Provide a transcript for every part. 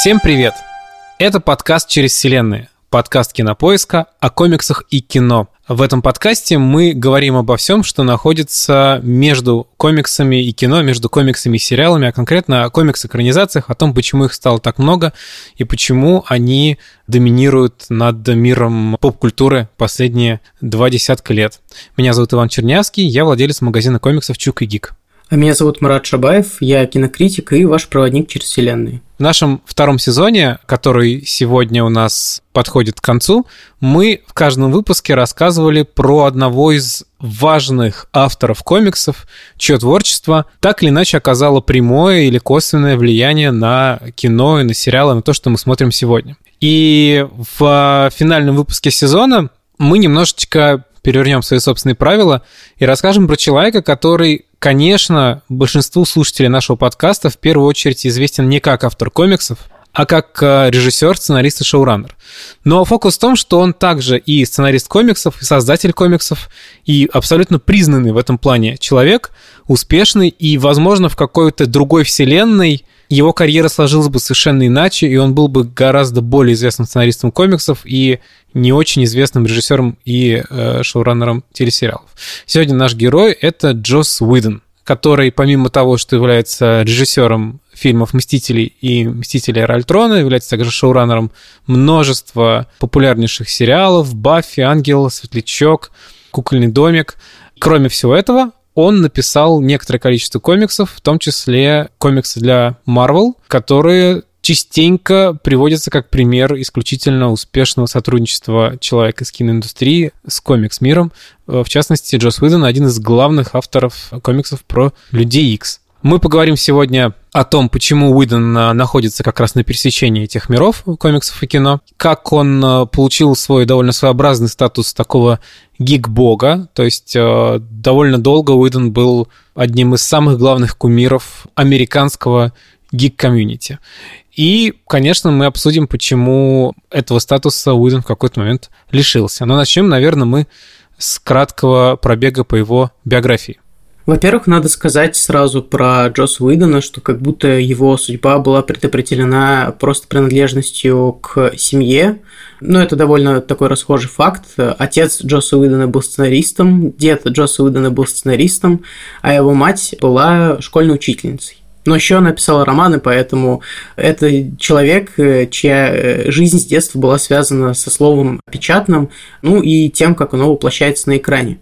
Всем привет! Это подкаст «Через вселенные», подкаст кинопоиска о комиксах и кино. В этом подкасте мы говорим обо всем, что находится между комиксами и кино, между комиксами и сериалами, а конкретно о комикс-экранизациях, о том, почему их стало так много и почему они доминируют над миром поп-культуры последние два десятка лет. Меня зовут Иван Чернявский, я владелец магазина комиксов «Чук и Гик». А меня зовут Марат Шабаев, я кинокритик и ваш проводник через вселенные. В нашем втором сезоне, который сегодня у нас подходит к концу, мы в каждом выпуске рассказывали про одного из важных авторов комиксов, чье творчество так или иначе оказало прямое или косвенное влияние на кино и на сериалы, на то, что мы смотрим сегодня. И в финальном выпуске сезона мы немножечко перевернем свои собственные правила и расскажем про человека, который конечно, большинству слушателей нашего подкаста в первую очередь известен не как автор комиксов, а как э, режиссер, сценарист и шоураннер. Но фокус в том, что он также и сценарист комиксов, и создатель комиксов, и абсолютно признанный в этом плане человек, успешный, и, возможно, в какой-то другой вселенной его карьера сложилась бы совершенно иначе, и он был бы гораздо более известным сценаристом комиксов и не очень известным режиссером и э, шоураннером телесериалов. Сегодня наш герой — это Джос Уидон, который, помимо того, что является режиссером фильмов «Мстители» и «Мстители Ральтрона», является также шоураннером множества популярнейших сериалов «Баффи», «Ангел», «Светлячок», «Кукольный домик». Кроме всего этого, он написал некоторое количество комиксов, в том числе комиксы для Marvel, которые частенько приводятся как пример исключительно успешного сотрудничества человека из киноиндустрии с комикс-миром. В частности, Джос Уидон один из главных авторов комиксов про Людей Икс. Мы поговорим сегодня о том, почему Уидон а, находится как раз на пересечении этих миров комиксов и кино, как он а, получил свой довольно своеобразный статус такого гик-бога, то есть а, довольно долго Уидон был одним из самых главных кумиров американского гик-комьюнити. И, конечно, мы обсудим, почему этого статуса Уидон в какой-то момент лишился. Но начнем, наверное, мы с краткого пробега по его биографии. Во-первых, надо сказать сразу про Джос Уидона, что как будто его судьба была предопределена просто принадлежностью к семье. Но это довольно такой расхожий факт. Отец Джоса Уидона был сценаристом, дед Джоса Уидона был сценаристом, а его мать была школьной учительницей. Но еще она писала романы, поэтому это человек, чья жизнь с детства была связана со словом печатным, ну и тем, как оно воплощается на экране.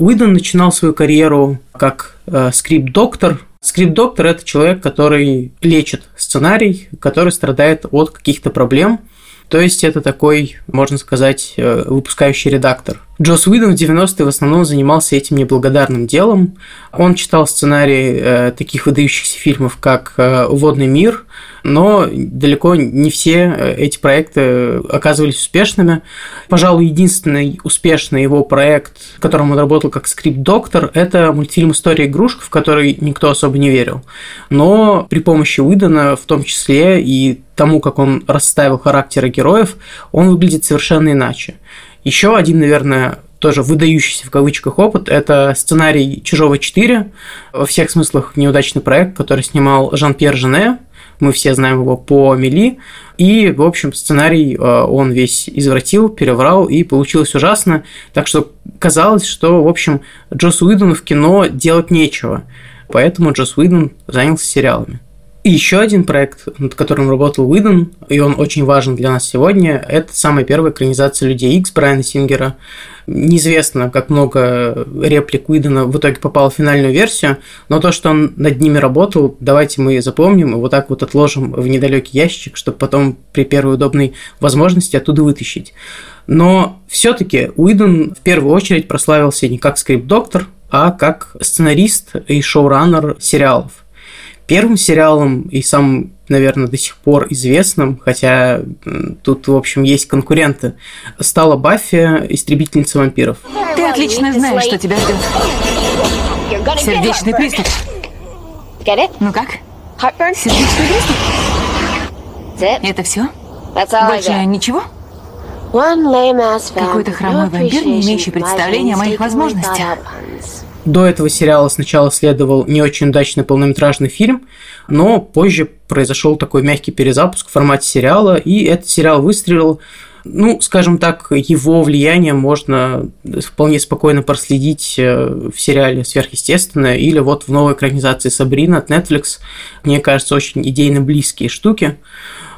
Уидон начинал свою карьеру как э, скрипт-доктор. Скрипт-доктор – это человек, который лечит сценарий, который страдает от каких-то проблем. То есть это такой, можно сказать, э, выпускающий редактор. Джос Уидон в 90-е в основном занимался этим неблагодарным делом. Он читал сценарии э, таких выдающихся фильмов, как э, «Водный мир», но далеко не все э, эти проекты оказывались успешными. Пожалуй, единственный успешный его проект, в котором он работал как скрипт-доктор, это мультфильм «История игрушек», в который никто особо не верил. Но при помощи Уидона, в том числе и тому, как он расставил характеры героев, он выглядит совершенно иначе. Еще один, наверное, тоже выдающийся в кавычках опыт – это сценарий «Чужого 4», во всех смыслах неудачный проект, который снимал Жан-Пьер Жене, мы все знаем его по Мели. И, в общем, сценарий э, он весь извратил, переврал, и получилось ужасно. Так что казалось, что, в общем, Джос Уидону в кино делать нечего. Поэтому Джос Уидон занялся сериалами. Еще один проект, над которым работал Уидон, и он очень важен для нас сегодня, это самая первая экранизация «Людей Икс» Брайана Сингера. Неизвестно, как много реплик Уидона в итоге попало в финальную версию, но то, что он над ними работал, давайте мы запомним и вот так вот отложим в недалекий ящик, чтобы потом при первой удобной возможности оттуда вытащить. Но все-таки Уидон в первую очередь прославился не как скрипт-доктор, а как сценарист и шоураннер сериалов – первым сериалом и самым, наверное, до сих пор известным, хотя тут, в общем, есть конкуренты, стала Баффи, истребительница вампиров. Ты отлично знаешь, что тебя ждет. Сердечный приступ. Ну как? Сердечный приступ? Это все? Больше ничего? Какой-то хромой вампир, не имеющий представления о моих возможностях. До этого сериала сначала следовал не очень удачный полнометражный фильм, но позже произошел такой мягкий перезапуск в формате сериала, и этот сериал выстрелил ну, скажем так, его влияние можно вполне спокойно проследить э, в сериале «Сверхъестественное» или вот в новой экранизации «Сабрина» от Netflix. Мне кажется, очень идейно близкие штуки.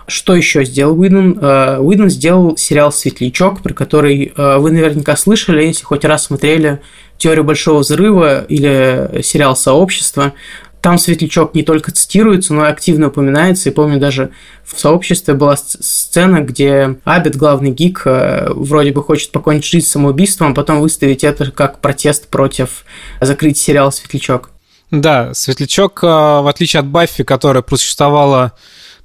Что еще сделал Уидон? Э, Уидон сделал сериал «Светлячок», про который э, вы наверняка слышали, если хоть раз смотрели «Теорию большого взрыва» или сериал «Сообщество». Там Светлячок не только цитируется, но и активно упоминается. И помню, даже в сообществе была сцена, где Абит, главный гик, э, вроде бы хочет покончить жизнь самоубийством, а потом выставить это как протест против закрытия сериала «Светлячок». Да, Светлячок, в отличие от Баффи, которая просуществовала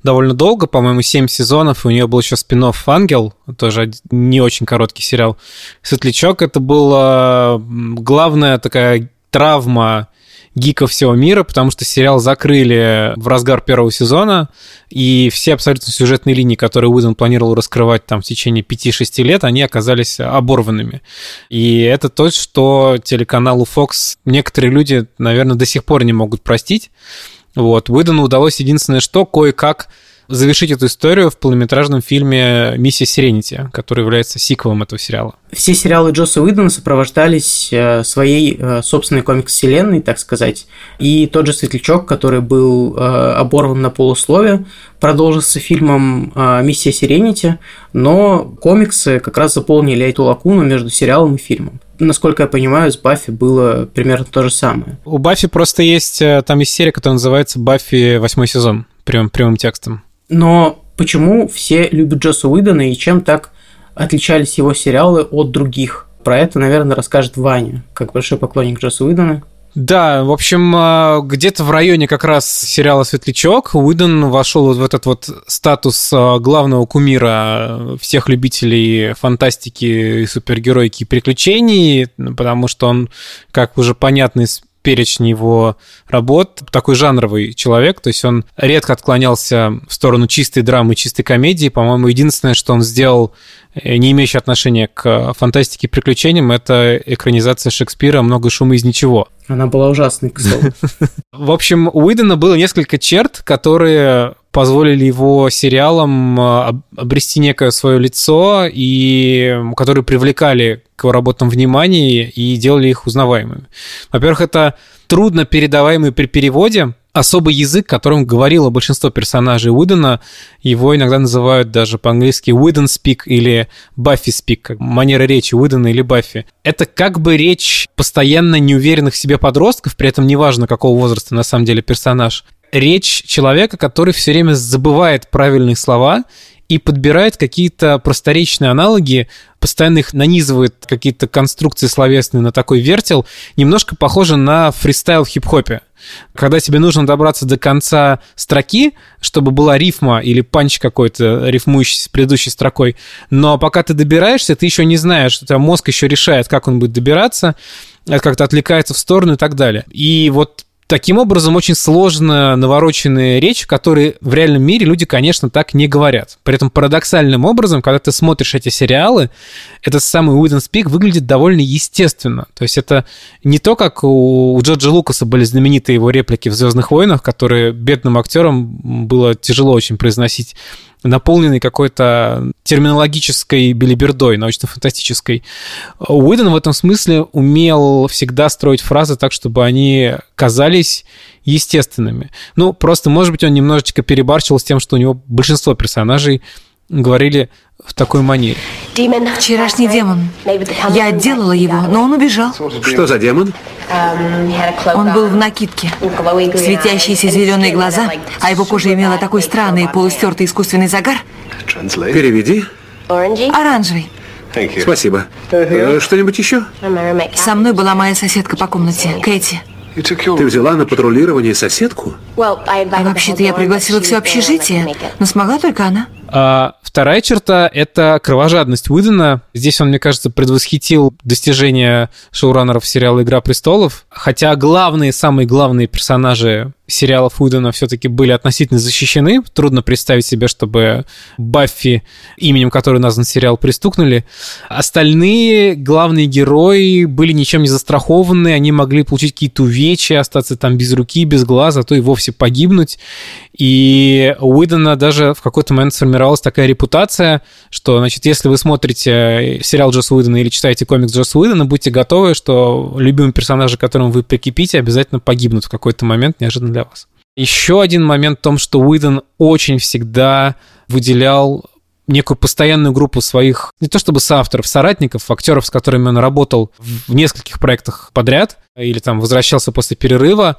довольно долго, по-моему, 7 сезонов, и у нее был еще спин «Ангел», тоже не очень короткий сериал. «Светлячок» — это была главная такая травма гиков всего мира, потому что сериал закрыли в разгар первого сезона, и все абсолютно сюжетные линии, которые Уидон планировал раскрывать там в течение 5-6 лет, они оказались оборванными. И это то, что телеканалу Fox некоторые люди, наверное, до сих пор не могут простить, вот. Уидону удалось единственное что, кое-как завершить эту историю в полнометражном фильме «Миссия Сиренити», который является сиквелом этого сериала. Все сериалы Джоса Уидона сопровождались э, своей э, собственной комикс-вселенной, так сказать. И тот же «Светлячок», который был э, оборван на полусловие, продолжился фильмом «Миссия Сиренити», но комиксы как раз заполнили эту лакуну между сериалом и фильмом насколько я понимаю, с Баффи было примерно то же самое. У Баффи просто есть, э, там есть серия, которая называется «Баффи восьмой сезон», прям, прямым текстом. Но почему все любят Джосса Уидона и чем так отличались его сериалы от других? Про это, наверное, расскажет Ваня, как большой поклонник Джосса Уидона. Да, в общем, а, где-то в районе как раз сериала «Светлячок» Уидон вошел вот в этот вот статус а, главного кумира всех любителей фантастики, супергеройки и приключений, потому что он, как уже понятно из перечень его работ, такой жанровый человек, то есть он редко отклонялся в сторону чистой драмы, чистой комедии. По-моему, единственное, что он сделал, э, не имеющее отношения к фантастике и приключениям, это экранизация Шекспира «Много шума из ничего». Она была ужасной, к слову. В общем, у Уидона было несколько черт, которые позволили его сериалам а, обрести некое свое лицо и которые привлекали к его работам внимание и делали их узнаваемыми. Во-первых, это трудно передаваемый при переводе, особый язык, которым говорило большинство персонажей Уидона. Его иногда называют даже по-английски Уидон speak или Баффи speak, как манера речи Уидона или Баффи. Это как бы речь постоянно неуверенных в себе подростков, при этом неважно, какого возраста на самом деле персонаж речь человека, который все время забывает правильные слова и подбирает какие-то просторечные аналоги, постоянно их нанизывает какие-то конструкции словесные на такой вертел, немножко похоже на фристайл в хип-хопе. Когда тебе нужно добраться до конца строки, чтобы была рифма или панч какой-то, рифмующий с предыдущей строкой, но пока ты добираешься, ты еще не знаешь, у тебя мозг еще решает, как он будет добираться, как-то отвлекается в сторону и так далее. И вот Таким образом, очень сложно навороченная речь, в которой в реальном мире люди, конечно, так не говорят. При этом парадоксальным образом, когда ты смотришь эти сериалы, этот самый Уидон Спик выглядит довольно естественно. То есть это не то, как у Джорджа Лукаса были знаменитые его реплики в «Звездных войнах», которые бедным актерам было тяжело очень произносить наполненный какой-то терминологической билибердой, научно-фантастической. Уидон в этом смысле умел всегда строить фразы так, чтобы они казались естественными. Ну, просто, может быть, он немножечко перебарщил с тем, что у него большинство персонажей говорили в такой манере. Вчерашний демон. Я отделала его, но он убежал. Что за демон? Он был в накидке. Светящиеся зеленые глаза, а его кожа имела такой странный полустертый искусственный загар. Переведи. Оранжевый. Спасибо. Э, что-нибудь еще? Со мной была моя соседка по комнате, Кэти. Ты взяла на патрулирование соседку? А вообще-то я пригласила все общежитие, но смогла только она. А вторая черта — это кровожадность Уидона. Здесь он, мне кажется, предвосхитил достижения шоураннеров сериала «Игра престолов». Хотя главные, самые главные персонажи сериалов Уидона все-таки были относительно защищены. Трудно представить себе, чтобы Баффи, именем которой назван сериал, пристукнули. Остальные главные герои были ничем не застрахованы, они могли получить какие-то увечья, остаться там без руки, без глаза, а то и вовсе погибнуть. И Уидона даже в какой-то момент сформировалась такая репутация, что, значит, если вы смотрите сериал Джосса Уидона или читаете комикс Джосса Уидона, будьте готовы, что любимые персонажи, которым вы прикипите, обязательно погибнут в какой-то момент неожиданно для вас. Еще один момент в том, что Уидон очень всегда выделял некую постоянную группу своих, не то чтобы соавторов, соратников, актеров, с которыми он работал в нескольких проектах подряд, или там возвращался после перерыва,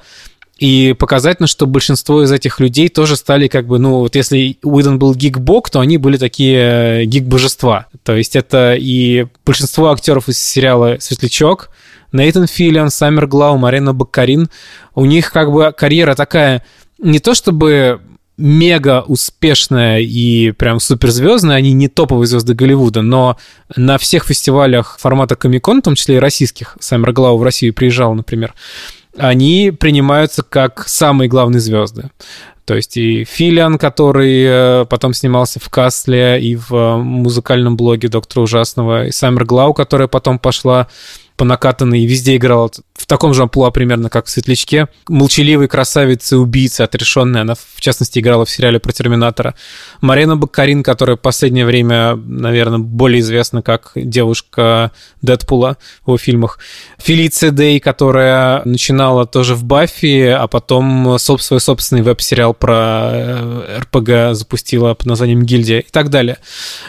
и показательно, что большинство из этих людей тоже стали как бы, ну, вот если Уидон был гик-бог, то они были такие э, гик-божества. То есть это и большинство актеров из сериала «Светлячок», Нейтан Филлиан, Саммер Глау, Марина Баккарин, у них как бы карьера такая не то чтобы мега успешная и прям суперзвездная, они не топовые звезды Голливуда, но на всех фестивалях формата Комикон, в том числе и российских, Саммер Глау в Россию приезжал, например, они принимаются как самые главные звезды. То есть и Филиан, который э, потом снимался в Касле и в э, музыкальном блоге Доктора Ужасного, и Саммер Глау, которая потом пошла по накатанной и везде играла в таком же амплуа примерно, как в «Светлячке». Молчаливый красавица и убийца, отрешенная. Она, в частности, играла в сериале про Терминатора. Марина Баккарин, которая в последнее время, наверное, более известна как девушка Дэдпула в фильмах. Фелиция Дэй, которая начинала тоже в Баффи, а потом свой собственный веб-сериал про э, РПГ запустила под названием «Гильдия» и так далее.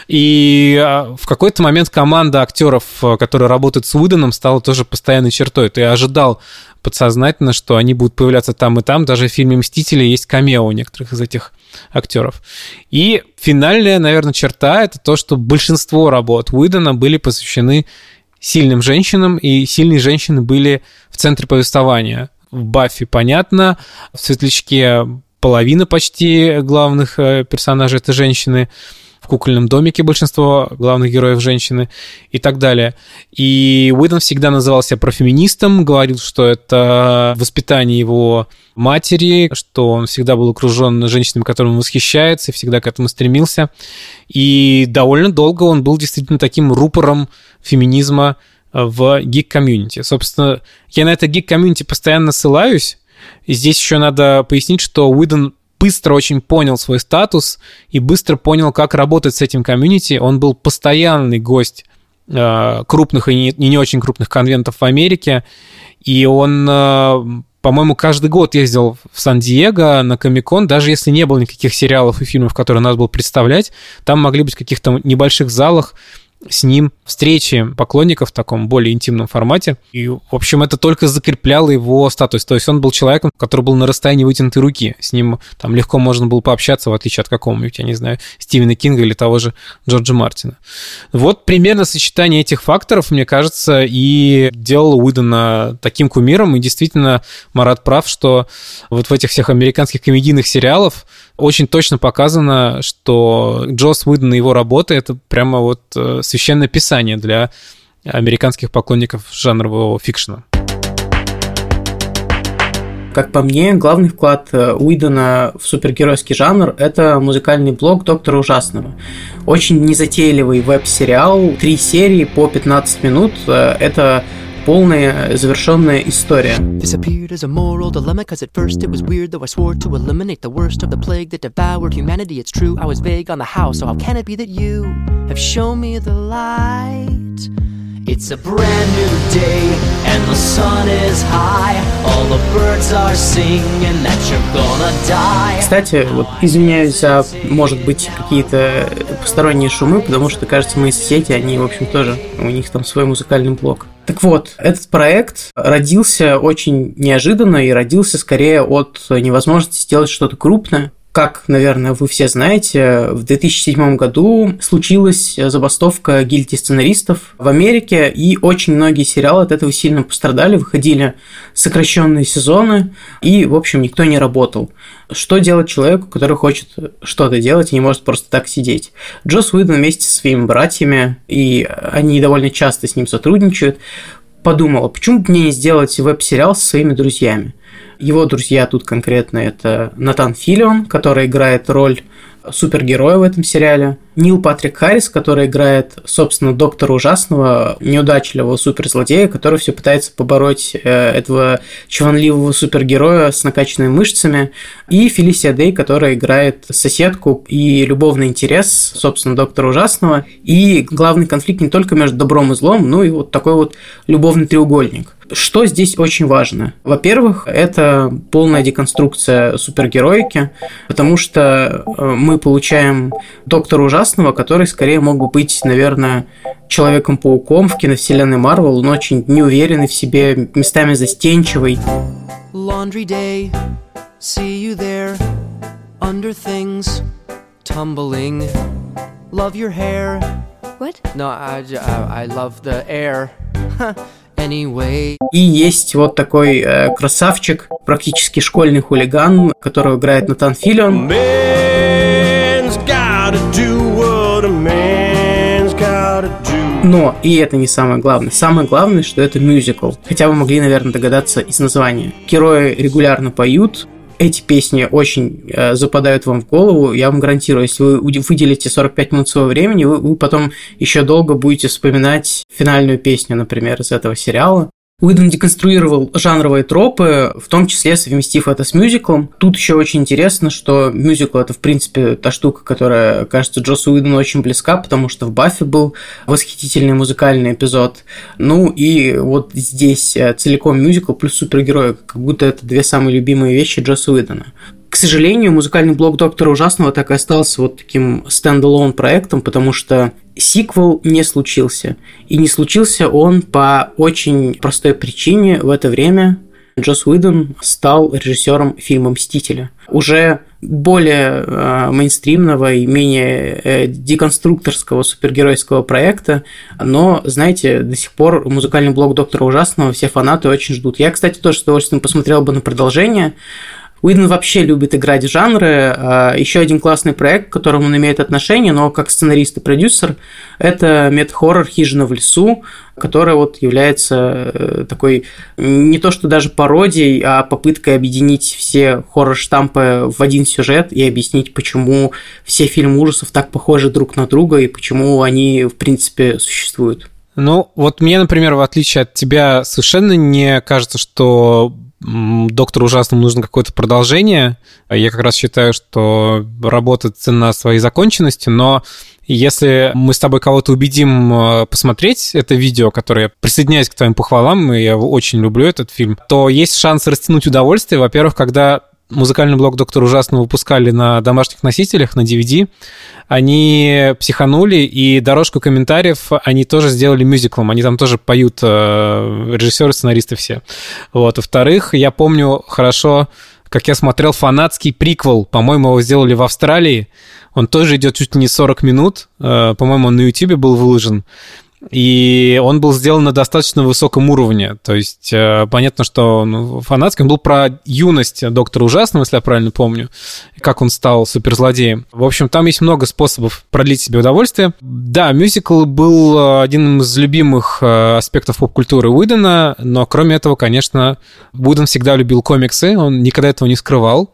И а, в какой-то момент команда актеров, которые работают с Уидоном, стала тоже постоянной чертой. Ты ожидал подсознательно, что они будут появляться там и там. Даже в фильме «Мстители» есть камео у некоторых из этих актеров. И финальная, наверное, черта — это то, что большинство работ Уидона были посвящены сильным женщинам, и сильные женщины были в центре повествования. В Баффи понятно, в Светлячке половина почти главных э, персонажей — это женщины в кукольном домике большинство главных героев женщины и так далее. И Уидон всегда называл себя профеминистом, говорил, что это воспитание его матери, что он всегда был окружен женщинами, которым он восхищается, и всегда к этому стремился. И довольно долго он был действительно таким рупором феминизма в гик-комьюнити. Собственно, я на это гик-комьюнити постоянно ссылаюсь. Здесь еще надо пояснить, что Уидон быстро очень понял свой статус и быстро понял, как работать с этим комьюнити. Он был постоянный гость э, крупных и не, не очень крупных конвентов в Америке, и он, э, по-моему, каждый год ездил в Сан-Диего на Комикон, даже если не было никаких сериалов и фильмов, которые надо было представлять, там могли быть в каких-то небольших залах с ним встречи поклонников в таком более интимном формате. И, в общем, это только закрепляло его статус. То есть он был человеком, который был на расстоянии вытянутой руки. С ним там легко можно было пообщаться, в отличие от какого-нибудь, я не знаю, Стивена Кинга или того же Джорджа Мартина. Вот примерно сочетание этих факторов, мне кажется, и делало Уидона таким кумиром. И действительно, Марат прав, что вот в этих всех американских комедийных сериалах очень точно показано, что Джос Уидон и его работа — это прямо вот э, священное писание для американских поклонников жанрового фикшена. Как по мне, главный вклад э, Уидона в супергеройский жанр – это музыкальный блог Доктора Ужасного. Очень незатейливый веб-сериал, три серии по 15 минут. Э, это полная завершенная история. Disappeared as a moral dilemma Cause at first it was weird Though I swore to eliminate the worst of the plague that devoured humanity It's true, I was vague on the how So how can it be that you have shown me the light? It's a brand new day and the sun is high. All the birds are singing that you're gonna die. Кстати, вот извиняюсь за, может быть, какие-то посторонние шумы, потому что, кажется, мои соседи, они, в общем, тоже, у них там свой музыкальный блок. Так вот, этот проект родился очень неожиданно и родился скорее от невозможности сделать что-то крупное. Как, наверное, вы все знаете, в 2007 году случилась забастовка гильдии сценаристов в Америке, и очень многие сериалы от этого сильно пострадали, выходили сокращенные сезоны, и, в общем, никто не работал. Что делать человеку, который хочет что-то делать и не может просто так сидеть? Джос Уидон вместе со своими братьями, и они довольно часто с ним сотрудничают, подумала, почему бы мне не сделать веб-сериал со своими друзьями? Его друзья тут конкретно это Натан Филион, который играет роль супергероя в этом сериале. Нил Патрик Харрис, который играет, собственно, доктора ужасного, неудачливого суперзлодея, который все пытается побороть э, этого чванливого супергероя с накачанными мышцами. И Фелисия Дей, которая играет соседку и любовный интерес, собственно, доктора ужасного. И главный конфликт не только между добром и злом, но и вот такой вот любовный треугольник. Что здесь очень важно? Во-первых, это полная деконструкция супергероики, потому что э, мы получаем Доктора Ужасного, который скорее мог бы быть, наверное, Человеком-пауком в киновселенной Марвел, но очень неуверенный в себе, местами застенчивый. Laundry day, see you there, under things, tumbling, love your hair. What? No, I, I, I love the air. anyway. И есть вот такой э, красавчик, практически школьный хулиган, которого играет Натан Филион. Но и это не самое главное. Самое главное, что это мюзикл. Хотя вы могли, наверное, догадаться из названия. Герои регулярно поют, эти песни очень э, западают вам в голову. Я вам гарантирую, если вы выделите 45 минут своего времени, вы, вы потом еще долго будете вспоминать финальную песню, например, из этого сериала. Уидон деконструировал жанровые тропы, в том числе совместив это с мюзиклом. Тут еще очень интересно, что мюзикл это, в принципе, та штука, которая, кажется, Джосу Уидону очень близка, потому что в Баффе был восхитительный музыкальный эпизод. Ну и вот здесь э, целиком мюзикл плюс супергерои, как будто это две самые любимые вещи Джосу Уидона. К сожалению, музыкальный блог Доктора Ужасного так и остался вот таким стендалон проектом, потому что сиквел не случился. И не случился он по очень простой причине. В это время Джос Уидон стал режиссером фильма «Мстители». Уже более э, мейнстримного и менее э, деконструкторского супергеройского проекта, но, знаете, до сих пор музыкальный блог Доктора Ужасного все фанаты очень ждут. Я, кстати, тоже с удовольствием посмотрел бы на продолжение, Уидон вообще любит играть в жанры. А, Еще один классный проект, к которому он имеет отношение, но как сценарист и продюсер, это мед-хоррор «Хижина в лесу», которая вот является э, такой не то что даже пародией, а попыткой объединить все хоррор-штампы в один сюжет и объяснить, почему все фильмы ужасов так похожи друг на друга и почему они, в принципе, существуют. Ну, вот мне, например, в отличие от тебя, совершенно не кажется, что Доктору ужасному нужно какое-то продолжение. Я как раз считаю, что работа цена своей законченности, но если мы с тобой кого-то убедим э, посмотреть это видео, которое присоединяюсь к твоим похвалам, и я очень люблю этот фильм, то есть шанс растянуть удовольствие. Во-первых, когда музыкальный блог «Доктор Ужасно» выпускали на домашних носителях, на DVD, они психанули, и дорожку комментариев они тоже сделали мюзиклом. Они там тоже поют э, режиссеры, сценаристы все. Вот. Во-вторых, я помню хорошо, как я смотрел фанатский приквел. По-моему, его сделали в Австралии. Он тоже идет чуть не 40 минут. Э, по-моему, он на YouTube был выложен и он был сделан на достаточно высоком уровне. То есть э, понятно, что ну, фанатский. Он был про юность доктора Ужасного, если я правильно помню, как он стал суперзлодеем. В общем, там есть много способов продлить себе удовольствие. Да, мюзикл был э, один из любимых э, аспектов поп-культуры Уидона, но кроме этого, конечно, Уидон всегда любил комиксы, он никогда этого не скрывал.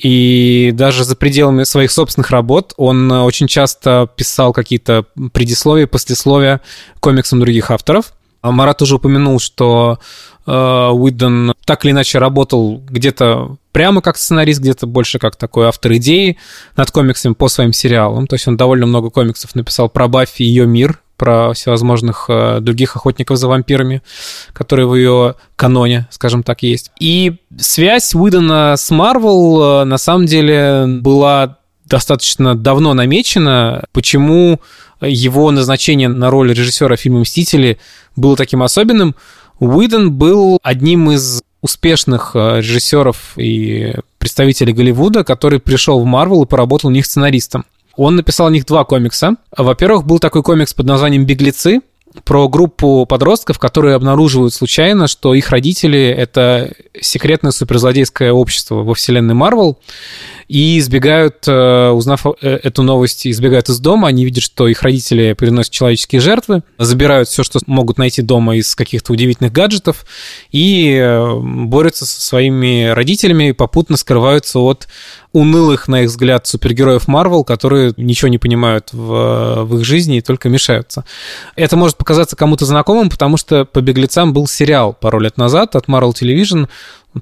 И даже за пределами своих собственных работ он очень часто писал какие-то предисловия, послесловия комиксам других авторов. А Марат уже упомянул, что э, Уидон так или иначе работал где-то прямо как сценарист, где-то больше как такой автор идеи над комиксами по своим сериалам. То есть он довольно много комиксов написал про Баффи и ее мир, про всевозможных э, других охотников за вампирами, которые в ее каноне, скажем так, есть. И связь Уидона с Марвел э, на самом деле была достаточно давно намечена. Почему его назначение на роль режиссера фильма «Мстители» было таким особенным? Уидон был одним из успешных э, режиссеров и представителей Голливуда, который пришел в Марвел и поработал у них сценаристом. Он написал о них два комикса. Во-первых, был такой комикс под названием «Беглецы», про группу подростков, которые обнаруживают случайно, что их родители — это секретное суперзлодейское общество во вселенной Марвел, и избегают, э, узнав э, эту новость, избегают из дома, они видят, что их родители приносят человеческие жертвы, забирают все, что могут найти дома из каких-то удивительных гаджетов, и э, борются со своими родителями, и попутно скрываются от унылых, на их взгляд, супергероев Марвел, которые ничего не понимают в, в их жизни и только мешаются. Это может показаться кому-то знакомым, потому что по «Беглецам» был сериал пару лет назад от Marvel Television,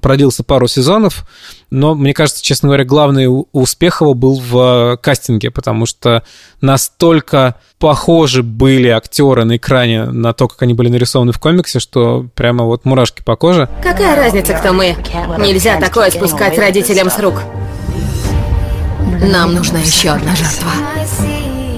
продился пару сезонов, но, мне кажется, честно говоря, главный успех его был в кастинге, потому что настолько похожи были актеры на экране на то, как они были нарисованы в комиксе, что прямо вот мурашки по коже. Какая разница, кто мы? Нельзя такое спускать родителям с рук. Нам нужна еще одна жертва.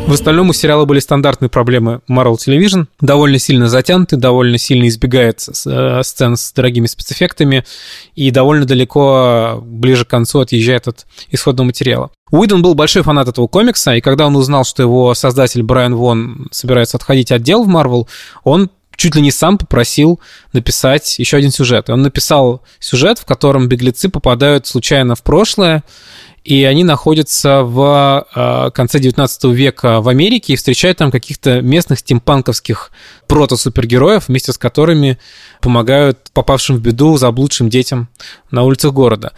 В остальном у сериала были стандартные проблемы Marvel Television. Довольно сильно затянуты, довольно сильно избегает э, сцен с дорогими спецэффектами и довольно далеко, ближе к концу, отъезжает от исходного материала. Уидон был большой фанат этого комикса, и когда он узнал, что его создатель Брайан Вон собирается отходить от дел в Marvel, он чуть ли не сам попросил написать еще один сюжет. И он написал сюжет, в котором беглецы попадают случайно в прошлое, и они находятся в э, конце 19 века в Америке и встречают там каких-то местных стимпанковских прото-супергероев, вместе с которыми помогают попавшим в беду заблудшим детям на улицах города.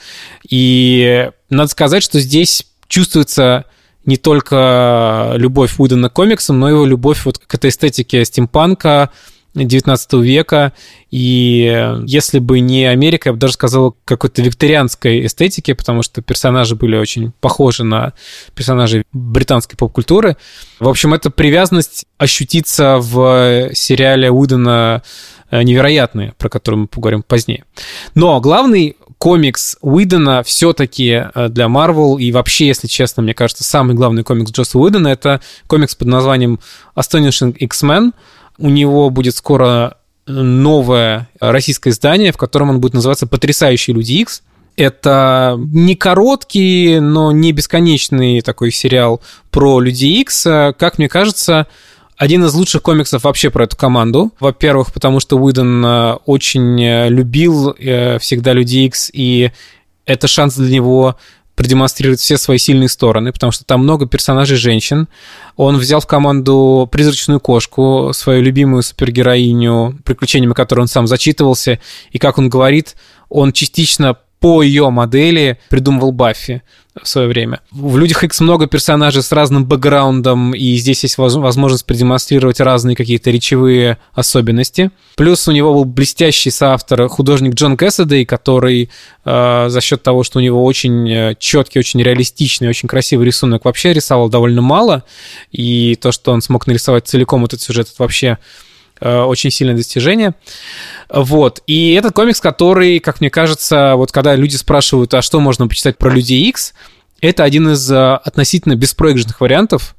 И надо сказать, что здесь чувствуется не только любовь Уидона к комиксам, но и его любовь вот к этой эстетике стимпанка, 19 века, и если бы не Америка, я бы даже сказал, какой-то викторианской эстетики, потому что персонажи были очень похожи на персонажей британской поп-культуры. В общем, эта привязанность ощутится в сериале Уидона э, невероятные, про который мы поговорим позднее. Но главный комикс Уидона все-таки э, для Marvel и вообще, если честно, мне кажется, самый главный комикс Джосса Уидона — это комикс под названием Astonishing X-Men — у него будет скоро новое российское издание, в котором он будет называться «Потрясающие люди X». Это не короткий, но не бесконечный такой сериал про Люди Икс. Как мне кажется, один из лучших комиксов вообще про эту команду. Во-первых, потому что Уидон э, очень э, любил э, всегда Люди Икс, и это шанс для него продемонстрировать все свои сильные стороны, потому что там много персонажей женщин. Он взял в команду призрачную кошку, свою любимую супергероиню, приключениями которой он сам зачитывался. И как он говорит, он частично по ее модели придумывал Баффи в свое время. В «Людях X много персонажей с разным бэкграундом, и здесь есть возможность продемонстрировать разные какие-то речевые особенности. Плюс у него был блестящий соавтор художник Джон Кэссидей, который э, за счет того, что у него очень э, четкий, очень реалистичный, очень красивый рисунок, вообще рисовал довольно мало, и то, что он смог нарисовать целиком этот сюжет, это вообще очень сильное достижение. Вот. И этот комикс, который, как мне кажется, вот когда люди спрашивают, а что можно почитать про Людей X, это один из э, относительно беспроигрышных вариантов.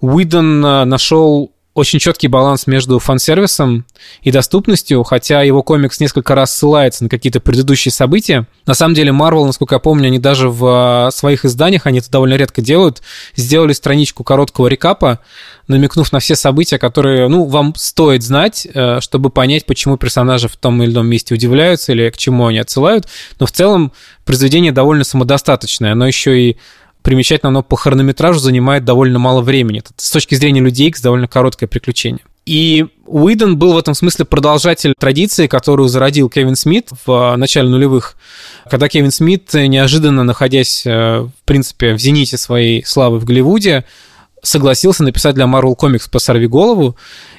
Уидон э, нашел очень четкий баланс между фан-сервисом и доступностью, хотя его комикс несколько раз ссылается на какие-то предыдущие события. На самом деле, Marvel, насколько я помню, они даже в а, своих изданиях, они это довольно редко делают, сделали страничку короткого рекапа, намекнув на все события, которые, ну, вам стоит знать, э, чтобы понять, почему персонажи в том или ином месте удивляются или к чему они отсылают. Но в целом произведение довольно самодостаточное. Оно еще и примечательно, оно по хронометражу занимает довольно мало времени. Это, с точки зрения Людей X довольно короткое приключение. И Уидон был в этом смысле продолжатель традиции, которую зародил Кевин Смит в начале нулевых, когда Кевин Смит, неожиданно находясь, э, в принципе, в зените своей славы в Голливуде, согласился написать для Marvel Comics по «Сорви голову»,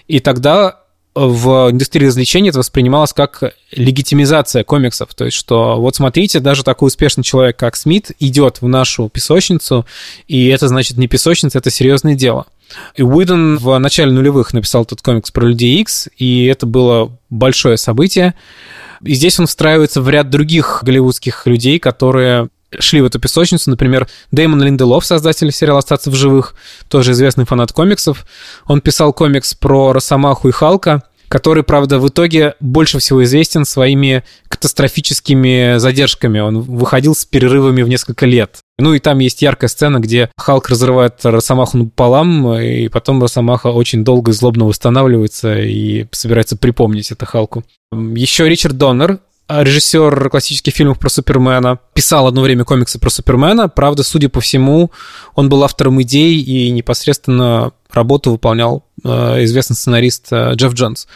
и тогда в индустрии развлечений это воспринималось как легитимизация комиксов. То есть, что вот смотрите, даже такой успешный человек, как Смит, идет в нашу песочницу, и это значит не песочница, это серьезное дело. И Уидон в начале нулевых написал тот комикс про Людей Икс, и это было большое событие. И здесь он встраивается в ряд других голливудских людей, которые шли в эту песочницу. Например, Дэймон Линделов, создатель сериала «Остаться в живых», тоже известный фанат комиксов. Он писал комикс про Росомаху и Халка, который, правда, в итоге больше всего известен своими катастрофическими задержками. Он выходил с перерывами в несколько лет. Ну и там есть яркая сцена, где Халк разрывает Росомаху напополам, и потом Росомаха очень долго и злобно восстанавливается и собирается припомнить это Халку. Еще Ричард Доннер, режиссер классических фильмов про Супермена, писал одно время комиксы про Супермена. Правда, судя по всему, он был автором идей и непосредственно работу выполнял э, известный сценарист э, Джефф Джонс.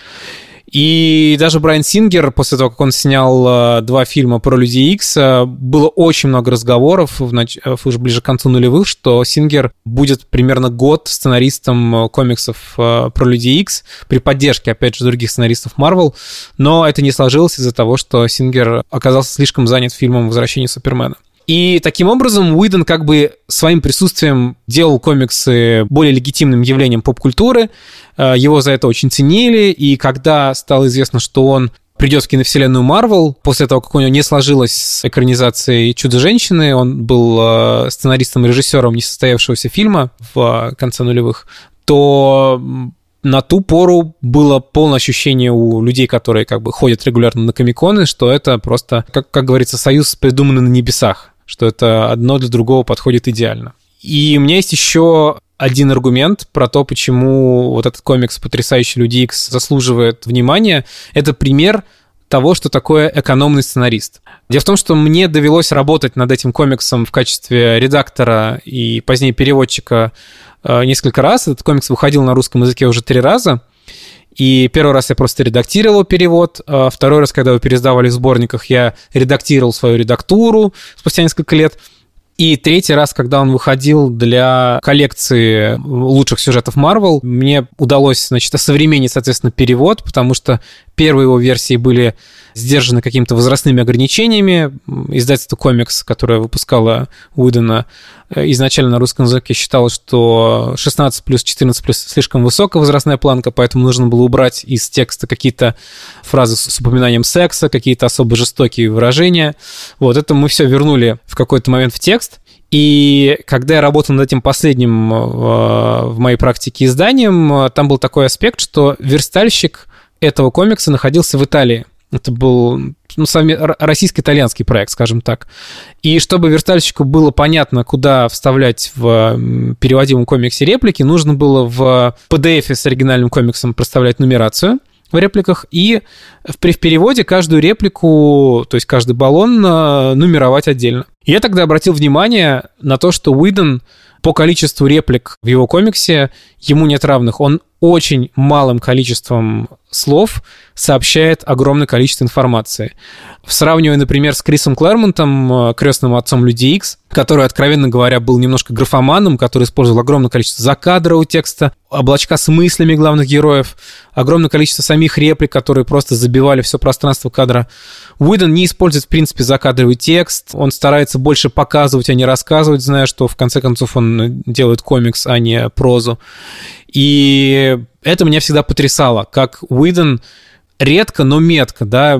И даже Брайан Сингер, после того, как он снял э, два фильма про Люди Икс, э, было очень много разговоров в нач... Э, уже ближе к концу нулевых, что Сингер будет примерно год сценаристом комиксов про Люди Икс при поддержке, опять же, других сценаристов Марвел, но это не сложилось из-за того, что Сингер оказался слишком занят фильмом «Возвращение Супермена». И таким образом Уидон как бы своим присутствием делал комиксы более легитимным явлением поп-культуры. Э, его за это очень ценили. И когда стало известно, что он придет в киновселенную Марвел, после того, как у него не сложилось с экранизацией «Чудо-женщины», он был э, сценаристом и режиссером несостоявшегося фильма в конце нулевых, то на ту пору было полное ощущение у людей, которые как бы ходят регулярно на комиконы, что это просто, как, как говорится, союз придуманный на небесах что это одно для другого подходит идеально. И у меня есть еще один аргумент про то, почему вот этот комикс «Потрясающий Люди Икс» заслуживает внимания. Это пример того, что такое экономный сценарист. Дело в том, что мне довелось работать над этим комиксом в качестве редактора и позднее переводчика э, несколько раз. Этот комикс выходил на русском языке уже три раза. И первый раз я просто редактировал перевод, а второй раз, когда его пересдавали в сборниках, я редактировал свою редактуру спустя несколько лет. И третий раз, когда он выходил для коллекции лучших сюжетов Marvel, мне удалось, значит, осовременить, соответственно, перевод, потому что первые его версии были сдержаны какими-то возрастными ограничениями. Издательство «Комикс», которое выпускало Уидона, э, изначально на русском языке считало, что 16 плюс 14 плюс слишком высокая возрастная планка, поэтому нужно было убрать из текста какие-то фразы с упоминанием секса, какие-то особо жестокие выражения. Вот это мы все вернули в какой-то момент в текст. И когда я работал над этим последним э, в моей практике изданием, э, там был такой аспект, что верстальщик этого комикса находился в Италии. Это был ну, российско-итальянский проект, скажем так. И чтобы верстальщику было понятно, куда вставлять в переводимом комиксе реплики, нужно было в PDF с оригинальным комиксом проставлять нумерацию в репликах и при переводе каждую реплику, то есть каждый баллон э, нумеровать отдельно. Я тогда обратил внимание на то, что Уидон по количеству реплик в его комиксе ему нет равных. Он очень малым количеством слов сообщает огромное количество информации. Сравнивая, например, с Крисом Клэрмонтом, э, крестным отцом Людей Икс, который, откровенно говоря, был немножко графоманом, который использовал огромное количество закадрового текста, облачка с мыслями главных героев, огромное количество самих реплик, которые просто забивали все пространство кадра. Уидон не использует, в принципе, закадровый текст, он старается больше показывать, а не рассказывать, зная, что, в конце концов, он делает комикс, а не прозу. И это меня всегда потрясало, как Уидон редко, но метко, да,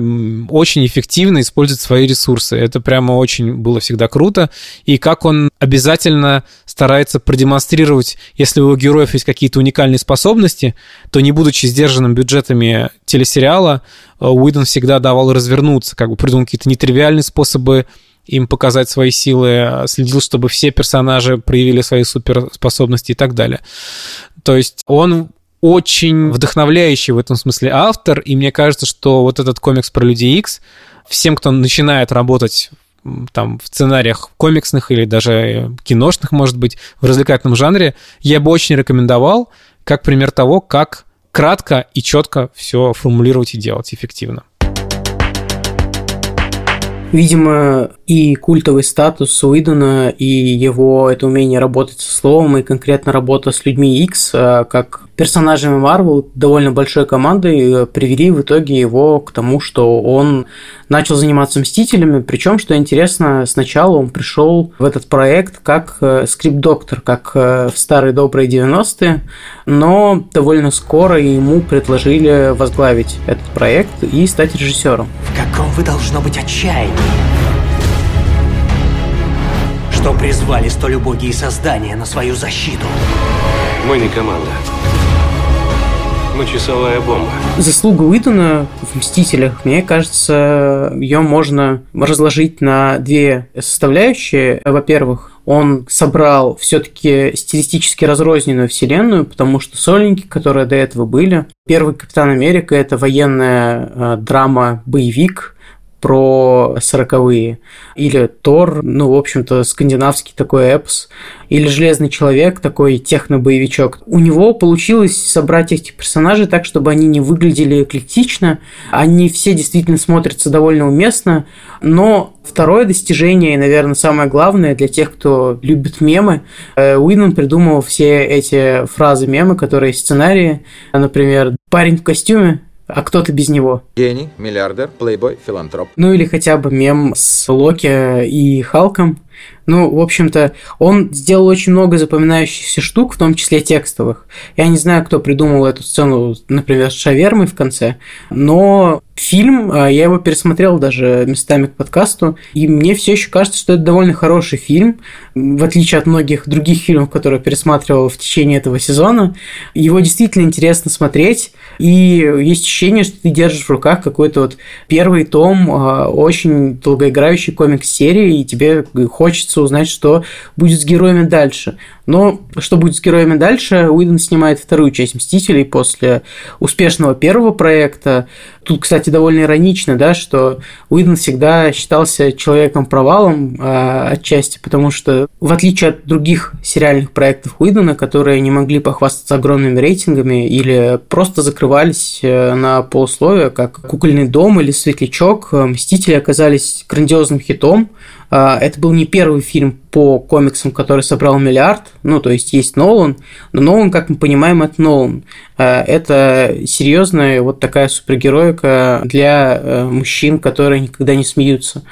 очень эффективно использует свои ресурсы. Это прямо очень было всегда круто. И как он обязательно старается продемонстрировать, если у героев есть какие-то уникальные способности, то не будучи сдержанным бюджетами телесериала, э, Уидон всегда давал развернуться, как бы придумал какие-то нетривиальные способы им показать свои силы, следил, чтобы все персонажи проявили свои суперспособности и так далее. То есть он очень вдохновляющий в этом смысле автор, и мне кажется, что вот этот комикс про Людей Икс всем, кто начинает работать там в сценариях комиксных или даже киношных, может быть, в развлекательном жанре, я бы очень рекомендовал как пример того, как кратко и четко все формулировать и делать эффективно. Видимо, и культовый статус Уидона, и его это умение работать со словом, и конкретно работа с людьми X, а, как персонажами Марвел, довольно большой командой, э, привели в итоге его к тому, что он начал заниматься Мстителями, причем, что интересно, сначала он пришел в этот проект как э, скрипт-доктор, как э, в старые добрые 90-е, но довольно скоро ему предложили возглавить этот проект и стать режиссером. В каком вы должно быть отчаянии? Что призвали столь убогие создания на свою защиту? Мы не команда. Мочесовая бомба. Заслуга Уидона в «Мстителях», мне кажется, ее можно разложить на две составляющие. Во-первых, он собрал все-таки стилистически разрозненную вселенную, потому что сольники, которые до этого были, первый Капитан Америка это военная э, драма, боевик, про сороковые. Или Тор, ну, в общем-то, скандинавский такой эпос. Или Железный Человек, такой техно-боевичок. У него получилось собрать этих персонажей так, чтобы они не выглядели эклектично. Они все действительно смотрятся довольно уместно. Но второе достижение, и, наверное, самое главное для тех, кто любит мемы, э, Уинман придумал все эти фразы мемы, которые сценарии. Например, парень в костюме, а кто-то без него. Гений, миллиардер, плейбой, филантроп. Ну или хотя бы мем с Локи и Халком, ну, в общем-то, он сделал очень много запоминающихся штук, в том числе текстовых. Я не знаю, кто придумал эту сцену, например, с шавермой в конце, но фильм, а, я его пересмотрел даже местами к подкасту, и мне все еще кажется, что это довольно хороший фильм, в отличие от многих других фильмов, которые я пересматривал в течение этого сезона. Его действительно интересно смотреть, и есть ощущение, что ты держишь в руках какой-то вот первый том а, очень долгоиграющий комикс серии, и тебе хочется узнать, что будет с героями дальше. Но что будет с героями дальше, Уидон снимает вторую часть «Мстителей» после успешного первого проекта. Тут, кстати, довольно иронично, да, что Уидон всегда считался человеком-провалом э, отчасти, потому что, в отличие от других сериальных проектов Уидона, которые не могли похвастаться огромными рейтингами или просто закрывались э, на полусловия, как «Кукольный дом» или «Светлячок», «Мстители» оказались грандиозным хитом, а, это был не первый фильм по комиксам, который собрал миллиард. Ну, то есть есть Нолан, но Нолан, как мы понимаем, это Нолан. А, это серьезная вот такая супергероика для э, мужчин, которые никогда не смеются.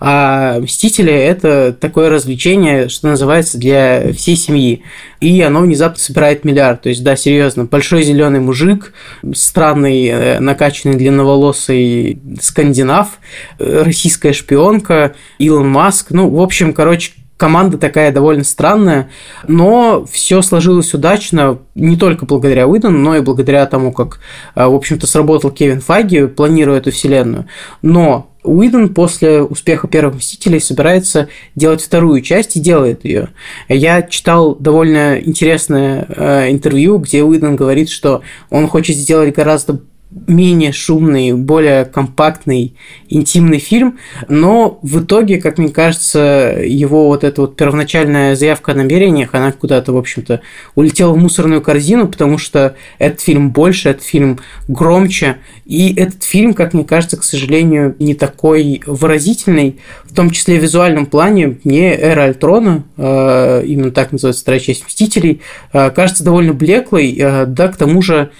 А Мстители – это такое развлечение, что называется, для всей семьи. И оно внезапно собирает миллиард. То есть, да, серьезно, большой зеленый мужик, странный, э, накачанный, длинноволосый скандинав, э, российская шпионка, Илон Маск. Ну, в общем, короче, команда такая довольно странная, но все сложилось удачно не только благодаря Уидону, но и благодаря тому, как, э, в общем-то, сработал Кевин Файги, планируя эту вселенную. Но Уидон после успеха первых «Мстителей» собирается делать вторую часть и делает ее. Я читал довольно интересное э, интервью, где Уидон говорит, что он хочет сделать гораздо менее шумный, более компактный, интимный фильм, но в итоге, как мне кажется, его вот эта вот первоначальная заявка о намерениях, она куда-то, в общем-то, улетела в мусорную корзину, потому что этот фильм больше, этот фильм громче, и этот фильм, как мне кажется, к сожалению, не такой выразительный, в том числе в визуальном плане. Мне «Эра Альтрона», э, именно так называется вторая часть «Мстителей», э, кажется довольно блеклой, э, да, к тому же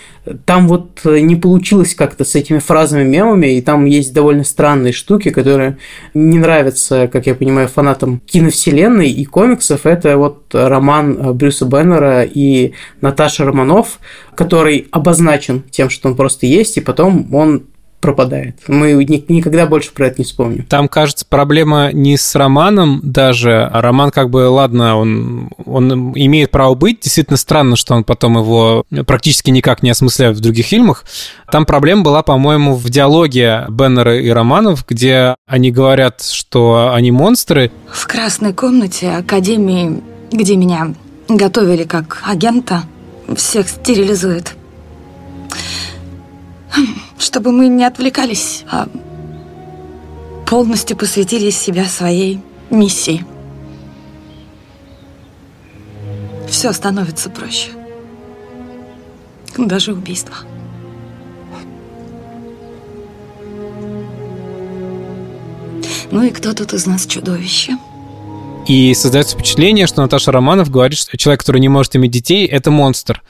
там вот не получилось как-то с этими фразами-мемами, и там есть довольно странные штуки, которые не нравятся, как я понимаю, фанатам киновселенной и комиксов. Это вот роман Брюса Беннера и Наташи Романов, который обозначен тем, что он просто есть, и потом он пропадает. Мы никогда больше про это не вспомним. Там, кажется, проблема не с романом даже. А роман, как бы, ладно, он, он имеет право быть. Действительно странно, что он потом его практически никак не осмысляет в других фильмах. Там проблема была, по-моему, в диалоге Беннера и Романов, где они говорят, что они монстры. В красной комнате Академии, где меня готовили как агента, всех стерилизуют чтобы мы не отвлекались, а полностью посвятили себя своей миссии. Все становится проще. Даже убийство. Ну и кто тут из нас чудовище? И создается впечатление, что Наташа Романов говорит, что человек, который не может иметь детей, это монстр.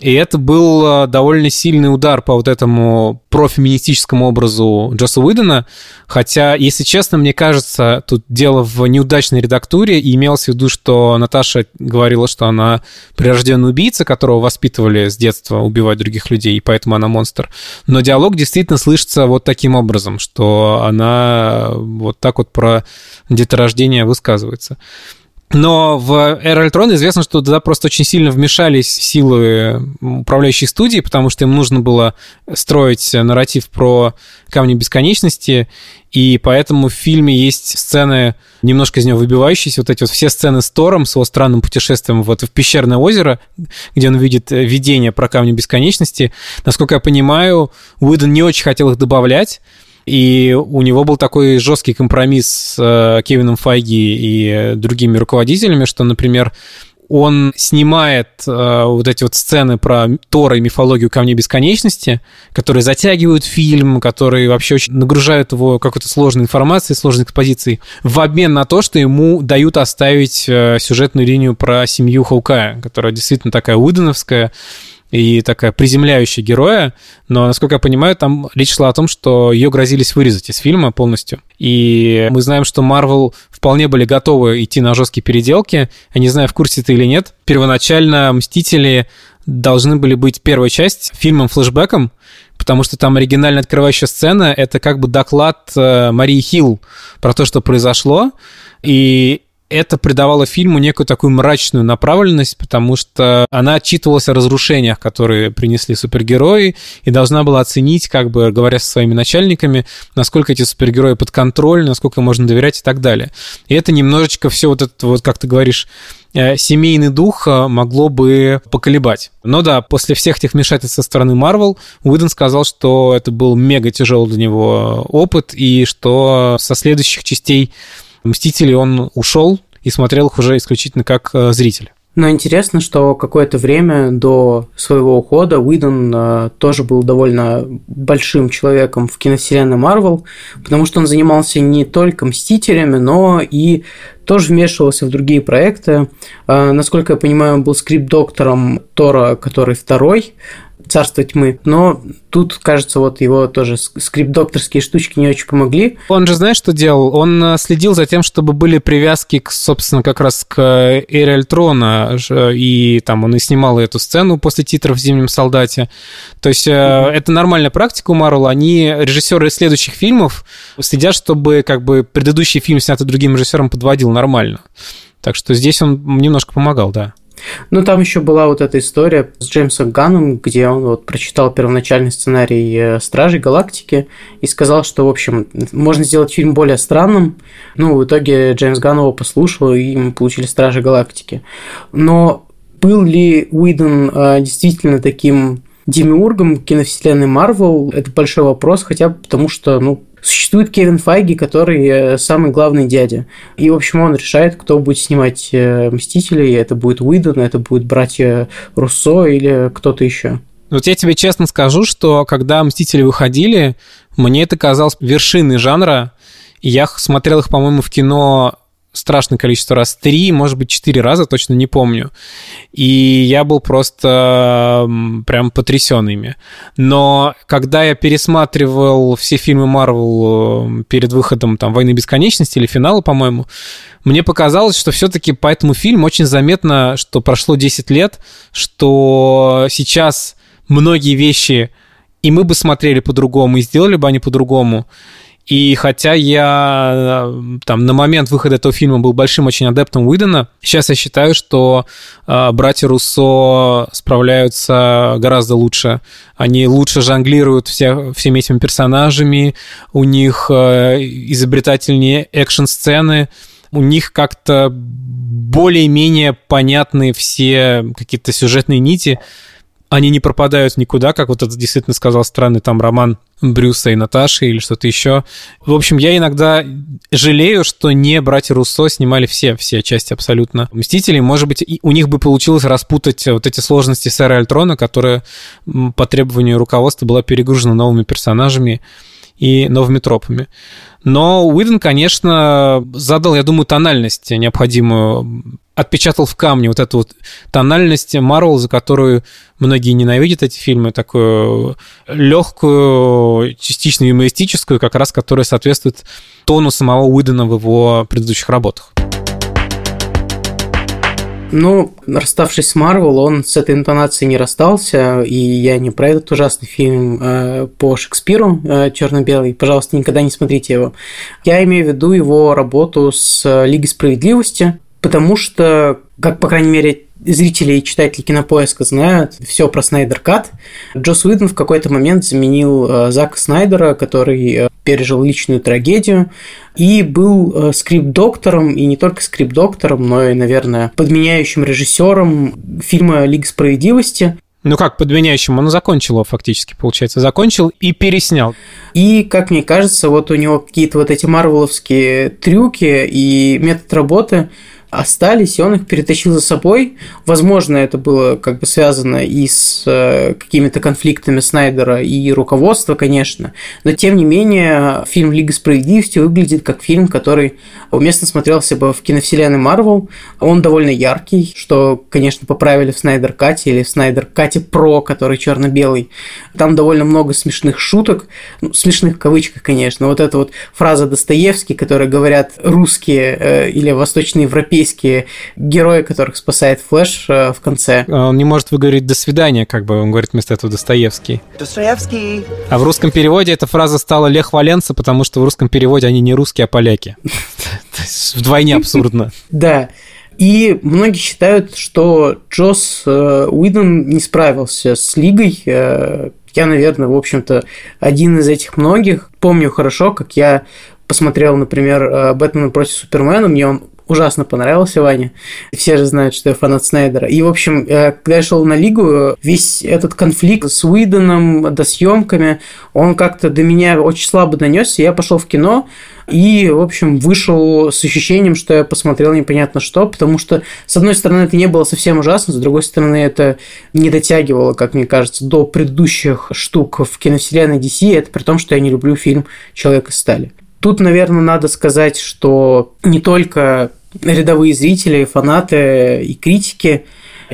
И это был э, довольно сильный удар по вот этому профеминистическому образу Джосса Уидона, хотя, если честно, мне кажется, тут дело в неудачной редактуре, и имелось в виду, что Наташа говорила, что она прирожденный убийца, которого воспитывали с детства убивать других людей, и поэтому она монстр. Но диалог действительно слышится вот таким образом, что она вот так вот про деторождение высказывается. Но в Эра Альтрона известно, что туда просто очень сильно вмешались силы управляющей студии, потому что им нужно было строить нарратив про Камни Бесконечности, и поэтому в фильме есть сцены, немножко из него выбивающиеся, вот эти вот все сцены с Тором, с его странным путешествием вот в пещерное озеро, где он видит видение про Камни Бесконечности. Насколько я понимаю, Уидон не очень хотел их добавлять, и у него был такой жесткий компромисс с э, Кевином Файги и другими руководителями, что, например, он снимает э, вот эти вот сцены про Тора и мифологию Камней Бесконечности, которые затягивают фильм, которые вообще очень нагружают его какой-то сложной информацией, сложной экспозицией, в обмен на то, что ему дают оставить э, сюжетную линию про семью Хаукая, которая действительно такая Уидоновская, и такая приземляющая героя, но, насколько я понимаю, там речь шла о том, что ее грозились вырезать из фильма полностью. И мы знаем, что Marvel вполне были готовы идти на жесткие переделки. Я не знаю, в курсе ты или нет. Первоначально «Мстители» должны были быть первой часть фильмом-флэшбэком, потому что там оригинально открывающая сцена — это как бы доклад э, Марии Хилл про то, что произошло. И это придавало фильму некую такую мрачную направленность, потому что она отчитывалась о разрушениях, которые принесли супергерои, и должна была оценить, как бы говоря со своими начальниками, насколько эти супергерои под контроль, насколько можно доверять и так далее. И это немножечко все вот это, вот как ты говоришь, э, семейный дух э, могло бы поколебать. Но да, после всех этих вмешательств со стороны Marvel, Уидон сказал, что это был мега тяжелый для него опыт, и что со следующих частей Мстители он ушел и смотрел их уже исключительно как э, зритель. Но интересно, что какое-то время до своего ухода Уидон э, тоже был довольно большим человеком в киновселенной Марвел, потому что он занимался не только Мстителями, но и тоже вмешивался в другие проекты. Э, насколько я понимаю, он был скрипт-доктором Тора, который второй, царство тьмы. Но тут, кажется, вот его тоже скрипт-докторские штучки не очень помогли. Он же, знаешь, что делал? Он э, следил за тем, чтобы были привязки, к, собственно, как раз к Эре Альтрона, и там он и снимал эту сцену после титров в «Зимнем солдате». То есть mm-hmm. это нормальная практика у Марвел. Они, режиссеры следующих фильмов, следят, чтобы как бы предыдущий фильм, снятый другим режиссером, подводил нормально. Так что здесь он немножко помогал, да. Ну, там еще была вот эта история с Джеймсом Ганном, где он вот прочитал первоначальный сценарий э, Стражей Галактики и сказал, что, в общем, можно сделать фильм более странным. Ну, в итоге Джеймс Ганн его послушал, и мы получили Стражи Галактики. Но был ли Уидон э, действительно таким демиургом киновселенной Марвел, это большой вопрос, хотя бы потому что, ну, Существует Кевин Файги, который э, самый главный дядя. И, в общем, он решает, кто будет снимать э, Мстителей. Это будет Уидон, это будет братья Руссо или кто-то еще. Вот я тебе честно скажу, что когда «Мстители» выходили, мне это казалось вершиной жанра. Я смотрел их, по-моему, в кино страшное количество раз, три, может быть, четыре раза, точно не помню. И я был просто прям потрясен ими. Но когда я пересматривал все фильмы Марвел перед выходом там «Войны бесконечности» или финала, по-моему, мне показалось, что все-таки по этому фильму очень заметно, что прошло 10 лет, что сейчас многие вещи и мы бы смотрели по-другому, и сделали бы они по-другому. И хотя я э, там на момент выхода этого фильма был большим очень адептом Уидона, сейчас я считаю, что э, братья Руссо справляются гораздо лучше. Они лучше жонглируют все, всеми этими персонажами, у них э, изобретательнее экшн-сцены, у них как-то более-менее понятны все какие-то сюжетные нити они не пропадают никуда, как вот это действительно сказал странный там роман Брюса и Наташи или что-то еще. В общем, я иногда жалею, что не братья Руссо снимали все, все части абсолютно Мстителей. Может быть, у них бы получилось распутать вот эти сложности Сэра Альтрона, которая по требованию руководства была перегружена новыми персонажами и новыми тропами. Но Уидон, конечно, задал, я думаю, тональность необходимую, отпечатал в камне вот эту вот тональность Марвел, за которую многие ненавидят эти фильмы, такую легкую, частично юмористическую, как раз которая соответствует тону самого Уидона в его предыдущих работах. Ну, расставшись с Марвел, он с этой интонацией не расстался, и я не про этот ужасный фильм э, по Шекспиру э, черно-белый. Пожалуйста, никогда не смотрите его. Я имею в виду его работу с Лигой справедливости. Потому что, как, по крайней мере, зрители и читатели кинопоиска знают все про Снайдер Кат. Джос Уидон в какой-то момент заменил э, Зака Снайдера, который э, пережил личную трагедию и был э, скрипт-доктором, и не только скрипт-доктором, но и, наверное, подменяющим режиссером фильма «Лига справедливости». Ну как подменяющим? Он закончил его фактически, получается. Закончил и переснял. И, как мне кажется, вот у него какие-то вот эти марвеловские трюки и метод работы – остались, и он их перетащил за собой. Возможно, это было как бы связано и с э, какими-то конфликтами Снайдера и руководства, конечно, но тем не менее фильм «Лига справедливости» выглядит как фильм, который уместно смотрелся бы в киновселенной Марвел. Он довольно яркий, что, конечно, поправили в Снайдер Кате или в Снайдер Кате Про, который черно-белый. Там довольно много смешных шуток, ну, смешных в кавычках, конечно. Вот эта вот фраза Достоевский, которая говорят русские э, или восточноевропейские европейские герои, которых спасает Флэш э, в конце. Он не может выговорить «до свидания», как бы он говорит вместо этого Достоевский. Достоевский. А в русском переводе эта фраза стала Лех Валенса, потому что в русском переводе они не русские, а поляки. Вдвойне абсурдно. Да. И многие считают, что Джос э, Уидон не справился с Лигой. Э, я, наверное, в общем-то, один из этих многих. Помню хорошо, как я посмотрел, например, «Бэтмена против Супермена», мне он ужасно понравился Ване. Все же знают, что я фанат Снайдера. И, в общем, э, когда я шел на Лигу, весь этот конфликт с Уидоном, до съемками, он как-то до меня очень слабо донесся. Я пошел в кино и, в общем, вышел с ощущением, что я посмотрел непонятно что, потому что, с одной стороны, это не было совсем ужасно, с другой стороны, это не дотягивало, как мне кажется, до предыдущих штук в киновселенной DC, это при том, что я не люблю фильм «Человек из стали». Тут, наверное, надо сказать, что не только рядовые зрители, фанаты и критики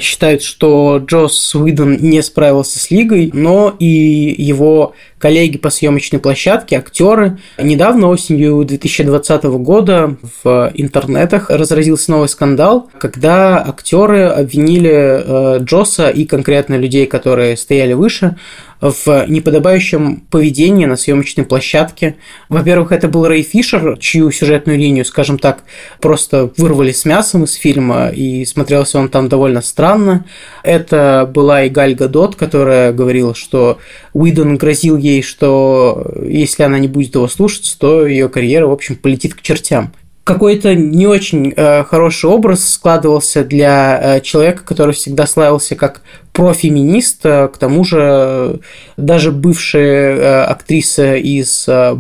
считают, что Джос Уидон не справился с лигой, но и его коллеги по съемочной площадке, актеры. Недавно, осенью 2020 года, в интернетах разразился новый скандал, когда актеры обвинили э, Джоса и конкретно людей, которые стояли выше, в неподобающем поведении на съемочной площадке. Во-первых, это был Рэй Фишер, чью сюжетную линию, скажем так, просто вырвали с мясом из фильма, и смотрелся он там довольно странно. Это была и Галь Гадот, которая говорила, что Уидон грозил ей, что если она не будет его слушаться, то ее карьера, в общем, полетит к чертям какой-то не очень э, хороший образ складывался для э, человека, который всегда славился как профеминист, э, к тому же э, даже бывшая э, актриса из э,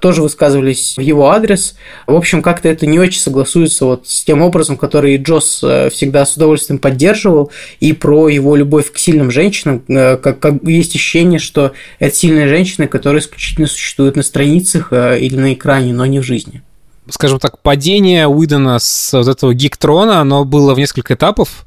тоже высказывались в его адрес. В общем, как-то это не очень согласуется вот с тем образом, который Джос э, всегда с удовольствием поддерживал, и про его любовь к сильным женщинам, э, как, как есть ощущение, что это сильные женщины, которые исключительно существуют на страницах или на экране, но не в жизни скажем так, падение Уидона с вот этого гик-трона, оно было в несколько этапов.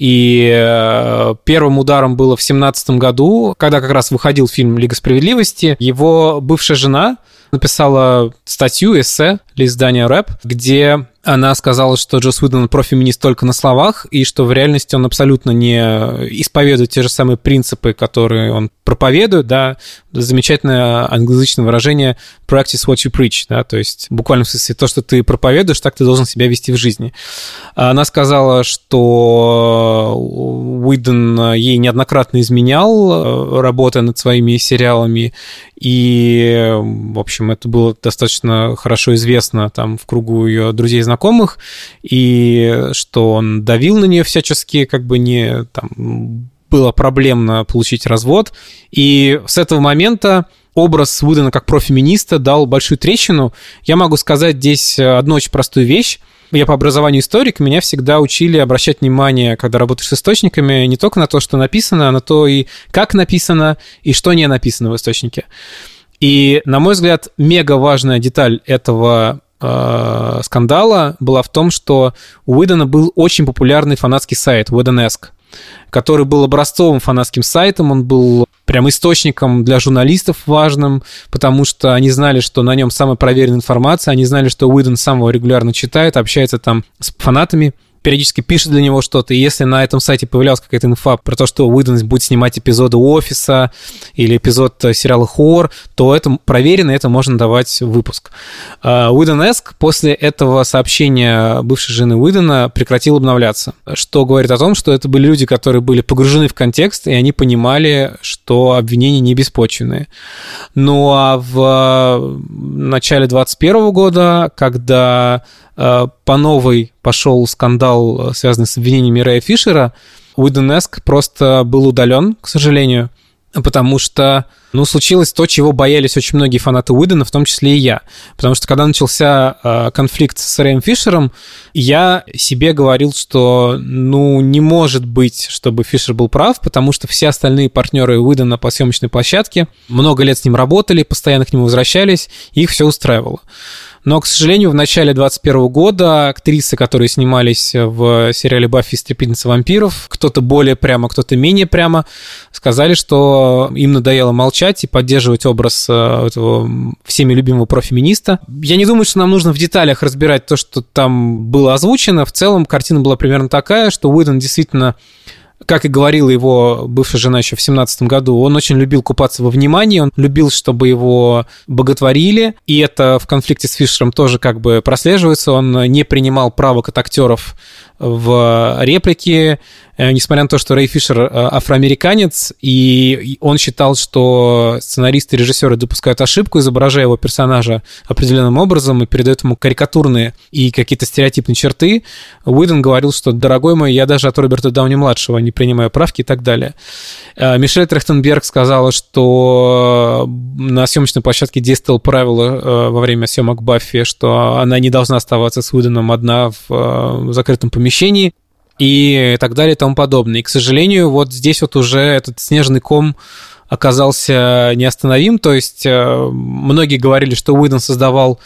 И первым ударом было в семнадцатом году, когда как раз выходил фильм «Лига справедливости». Его бывшая жена написала статью, эссе для издания «Рэп», где она сказала, что Джос Уидон профеминист только на словах, и что в реальности он абсолютно не исповедует те же самые принципы, которые он проповедует, да, замечательное англоязычное выражение practice what you preach, да, то есть буквально в смысле то, что ты проповедуешь, так ты должен себя вести в жизни. Она сказала, что Уидон ей неоднократно изменял, работая над своими сериалами, и, в общем, это было достаточно хорошо известно там в кругу ее друзей и знакомых, и что он давил на нее всячески, как бы не там было проблемно получить развод. И с этого момента образ Вудена как профеминиста дал большую трещину. Я могу сказать здесь одну очень простую вещь. Я по образованию историк, меня всегда учили обращать внимание, когда работаешь с источниками, не только на то, что написано, а на то и как написано, и что не написано в источнике. И, на мой взгляд, мега важная деталь этого э, скандала была в том, что у Уидона был очень популярный фанатский сайт Уидонеск который был образцовым фанатским сайтом, он был прям источником для журналистов важным, потому что они знали, что на нем самая проверенная информация, они знали, что Уидон сам его регулярно читает, общается там с фанатами, периодически пишет для него что-то, и если на этом сайте появлялась какая-то инфа про то, что Уидон будет снимать эпизоды «Офиса» или эпизод э, сериала «Хор», то это проверено, это можно давать выпуск. Уидон Эск после этого сообщения бывшей жены Уидона прекратил обновляться, что говорит о том, что это были люди, которые были погружены в контекст, и они понимали, что обвинения не беспочвенные. Ну а в начале 2021 года, когда Э, по новой пошел скандал, э, связанный с обвинениями Рэя Фишера, Уидон Эск просто был удален, к сожалению, потому что, ну, случилось то, чего боялись очень многие фанаты Уидона, в том числе и я. Потому что когда начался э, конфликт с Рэем Фишером, я себе говорил, что, ну, не может быть, чтобы Фишер был прав, потому что все остальные партнеры Уидона по съемочной площадке много лет с ним работали, постоянно к нему возвращались, и их все устраивало. Но, к сожалению, в начале 2021 года актрисы, которые снимались в сериале «Баффи. Истребительница вампиров», кто-то более прямо, кто-то менее прямо, сказали, что им надоело молчать и поддерживать образ э, этого всеми любимого профеминиста. Я не думаю, что нам нужно в деталях разбирать то, что там было озвучено. В целом картина была примерно такая, что Уидон действительно как и говорила его бывшая жена еще в семнадцатом году, он очень любил купаться во внимании, он любил, чтобы его боготворили, и это в конфликте с Фишером тоже как бы прослеживается, он не принимал правок от актеров в реплике, э, несмотря на то, что Рэй Фишер э, афроамериканец, и он считал, что сценаристы и режиссеры допускают ошибку, изображая его персонажа определенным образом и передают ему карикатурные и какие-то стереотипные черты, Уидон говорил, что, дорогой мой, я даже от Роберта Дауни-младшего не принимаю правки и так далее. Э, Мишель Трехтенберг сказала, что на съемочной площадке действовал правило во время съемок Баффи, что она не должна оставаться с Уидоном одна в закрытом помещении, помещении и так далее и тому подобное. И, к сожалению, вот здесь вот уже этот снежный ком оказался неостановим, то есть э, многие говорили, что Уидон создавал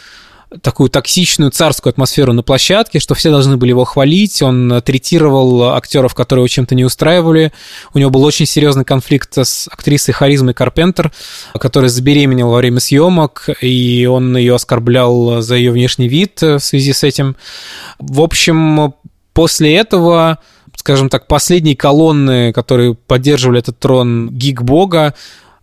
такую токсичную царскую атмосферу на площадке, что все должны были его хвалить, он третировал актеров, которые его чем-то не устраивали. У него был очень серьезный конфликт с актрисой Харизмой Карпентер, которая забеременела во время съемок, и он ее оскорблял за ее внешний вид в связи с этим. В общем, После этого, скажем так, последние колонны, которые поддерживали этот трон гик-бога,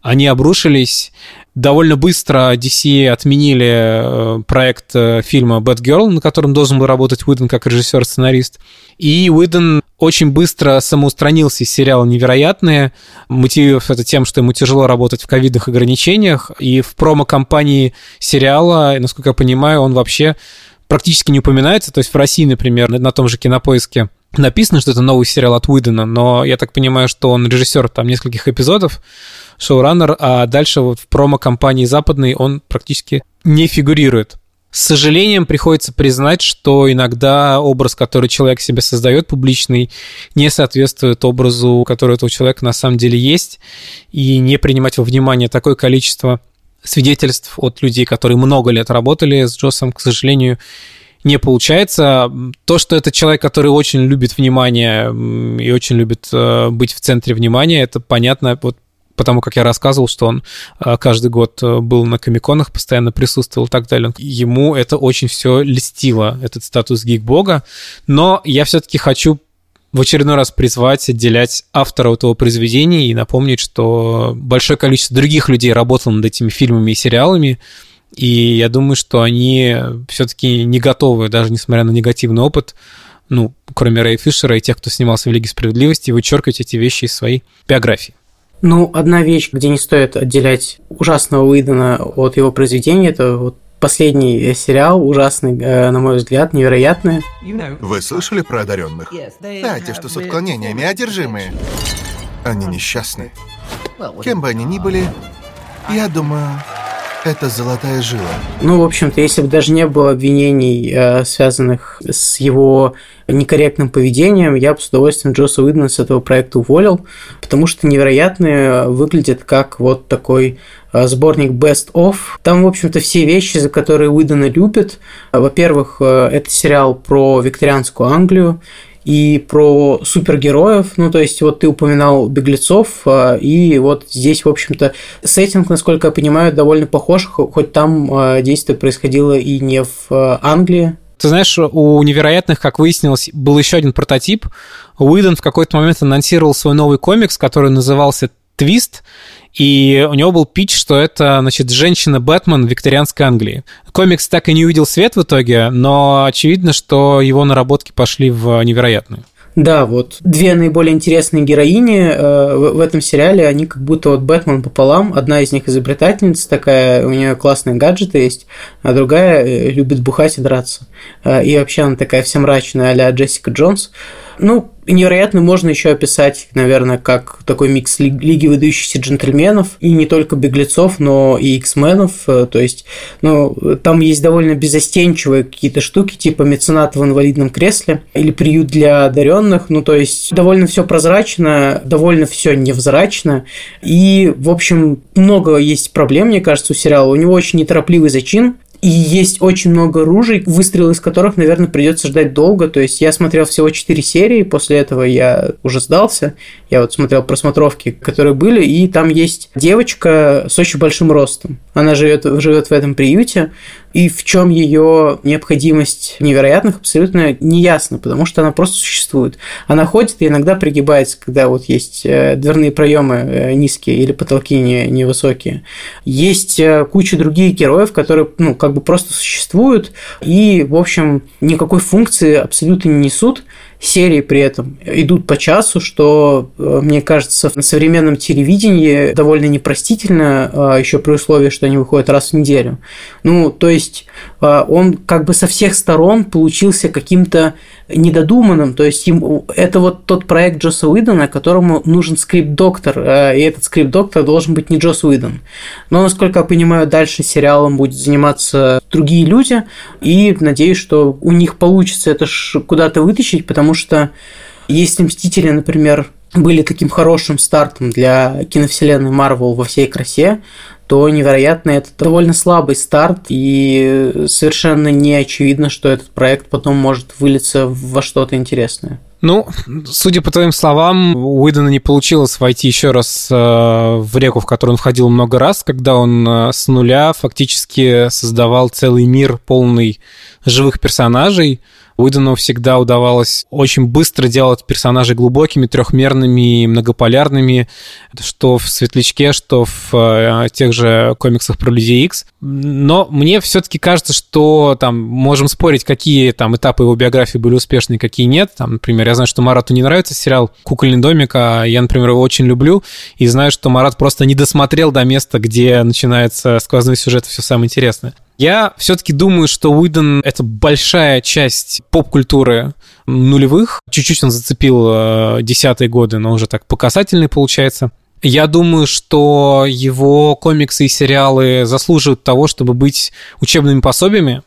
они обрушились. Довольно быстро DC отменили э, проект э, фильма «Бэтгерл», на котором должен был работать Уидон как режиссер-сценарист. И Уидон очень быстро самоустранился из сериала «Невероятные», мотивировав это тем, что ему тяжело работать в ковидных ограничениях. И в промо-компании сериала, насколько я понимаю, он вообще практически не упоминается. То есть в России, например, на том же кинопоиске написано, что это новый сериал от Уидона, но я так понимаю, что он режиссер там нескольких эпизодов, шоураннер, а дальше вот в промо-компании западной он практически не фигурирует. С сожалением приходится признать, что иногда образ, который человек себе создает публичный, не соответствует образу, который у этого человека на самом деле есть, и не принимать во внимание такое количество свидетельств от людей, которые много лет работали с Джосом, к сожалению, не получается. То, что это человек, который очень любит внимание и очень любит э, быть в центре внимания, это понятно вот потому как я рассказывал, что он э, каждый год э, был на комиконах, постоянно присутствовал и так далее. Ему это очень все льстило, этот статус гик-бога. Но я все-таки хочу в очередной раз призвать отделять автора этого произведения и напомнить, что большое количество других людей работало над этими фильмами и сериалами, и я думаю, что они все-таки не готовы, даже несмотря на негативный опыт, ну, кроме Рэя Фишера и тех, кто снимался в Лиге Справедливости, вычеркивать эти вещи из своей биографии. Ну, одна вещь, где не стоит отделять ужасного Уидона от его произведения, это вот последний сериал, ужасный, э, на мой взгляд, невероятный. Вы слышали про одаренных? Да, те, что с отклонениями, одержимые. Они несчастны. Кем бы они ни были, я думаю, это золотая жила. Ну, в общем-то, если бы даже не было обвинений, э, связанных с его некорректным поведением, я бы с удовольствием Джоса Уидона с этого проекта уволил, потому что невероятные выглядит как вот такой э, сборник Best of. Там, в общем-то, все вещи, за которые Уидона любят. Во-первых, э, это сериал про викторианскую Англию, и про супергероев. Ну, то есть, вот ты упоминал беглецов, а, и вот здесь, в общем-то, сеттинг, насколько я понимаю, довольно похож, хоть там а, действие происходило и не в а, Англии, Ты знаешь, у «Невероятных», как выяснилось, был еще один прототип. Уидон в какой-то момент анонсировал свой новый комикс, который назывался «Твист», и у него был пич, что это, значит, женщина-Бэтмен викторианской Англии. Комикс так и не увидел свет в итоге, но очевидно, что его наработки пошли в невероятную. Да, вот две наиболее интересные героини э, в, в этом сериале, они как будто вот Бэтмен пополам. Одна из них изобретательница такая, у нее классные гаджеты есть, а другая э, любит бухать и драться. Э, и вообще она такая вся мрачная, а-ля Джессика Джонс. Ну, невероятно можно еще описать, наверное, как такой микс Лиги выдающихся джентльменов, и не только беглецов, но и X-менов, э, то есть, ну, там есть довольно безостенчивые какие-то штуки, типа мецената в инвалидном кресле, или приют для одаренных, ну, то есть, довольно все прозрачно, довольно все невзрачно, и, в общем, много есть проблем, мне кажется, у сериала, у него очень неторопливый зачин, и есть очень много ружей, выстрелы из которых, наверное, придется ждать долго. То есть я смотрел всего 4 серии, после этого я уже сдался. Я вот смотрел просмотровки, которые были, и там есть девочка с очень большим ростом. Она живет, живет в этом приюте, и в чем ее необходимость невероятных абсолютно не ясно, потому что она просто существует. Она ходит и иногда пригибается, когда вот есть э, дверные проемы э, низкие или потолки не, невысокие. Есть э, куча других героев, которые, ну, как бы просто существуют и, в общем, никакой функции абсолютно не несут серии при этом идут по часу, что, э, мне кажется, на современном телевидении довольно непростительно, а, еще при условии, что они выходят раз в неделю. Ну, то есть а, он как бы со всех сторон получился каким-то недодуманным, то есть им, это вот тот проект Джоса Уидона, которому нужен скрипт-доктор, и этот скрипт-доктор должен быть не Джос Уидон. Но, насколько я понимаю, дальше сериалом будет заниматься другие люди, и надеюсь, что у них получится это куда-то вытащить, потому что если «Мстители», например, были таким хорошим стартом для киновселенной Марвел во всей красе, то невероятно это довольно слабый старт, и совершенно не очевидно, что этот проект потом может вылиться во что-то интересное. Ну, судя по твоим словам, у Уидона не получилось войти еще раз э, в реку, в которую он входил много раз, когда он э, с нуля фактически создавал целый мир полный живых персонажей, Уидону всегда удавалось очень быстро делать персонажей глубокими, трехмерными, многополярными, что в «Светлячке», что в э, тех же комиксах про Людей Икс. Но мне все-таки кажется, что там можем спорить, какие там этапы его биографии были успешные, какие нет. Там, например, я знаю, что Марату не нравится сериал «Кукольный домик», а я, например, его очень люблю, и знаю, что Марат просто не досмотрел до места, где начинается сквозной сюжет, все самое интересное. Я все-таки думаю, что Уидон — это большая часть поп-культуры нулевых. Чуть-чуть он зацепил э, десятые годы, но уже так по получается. Я думаю, что его комиксы и сериалы заслуживают того, чтобы быть учебными пособиями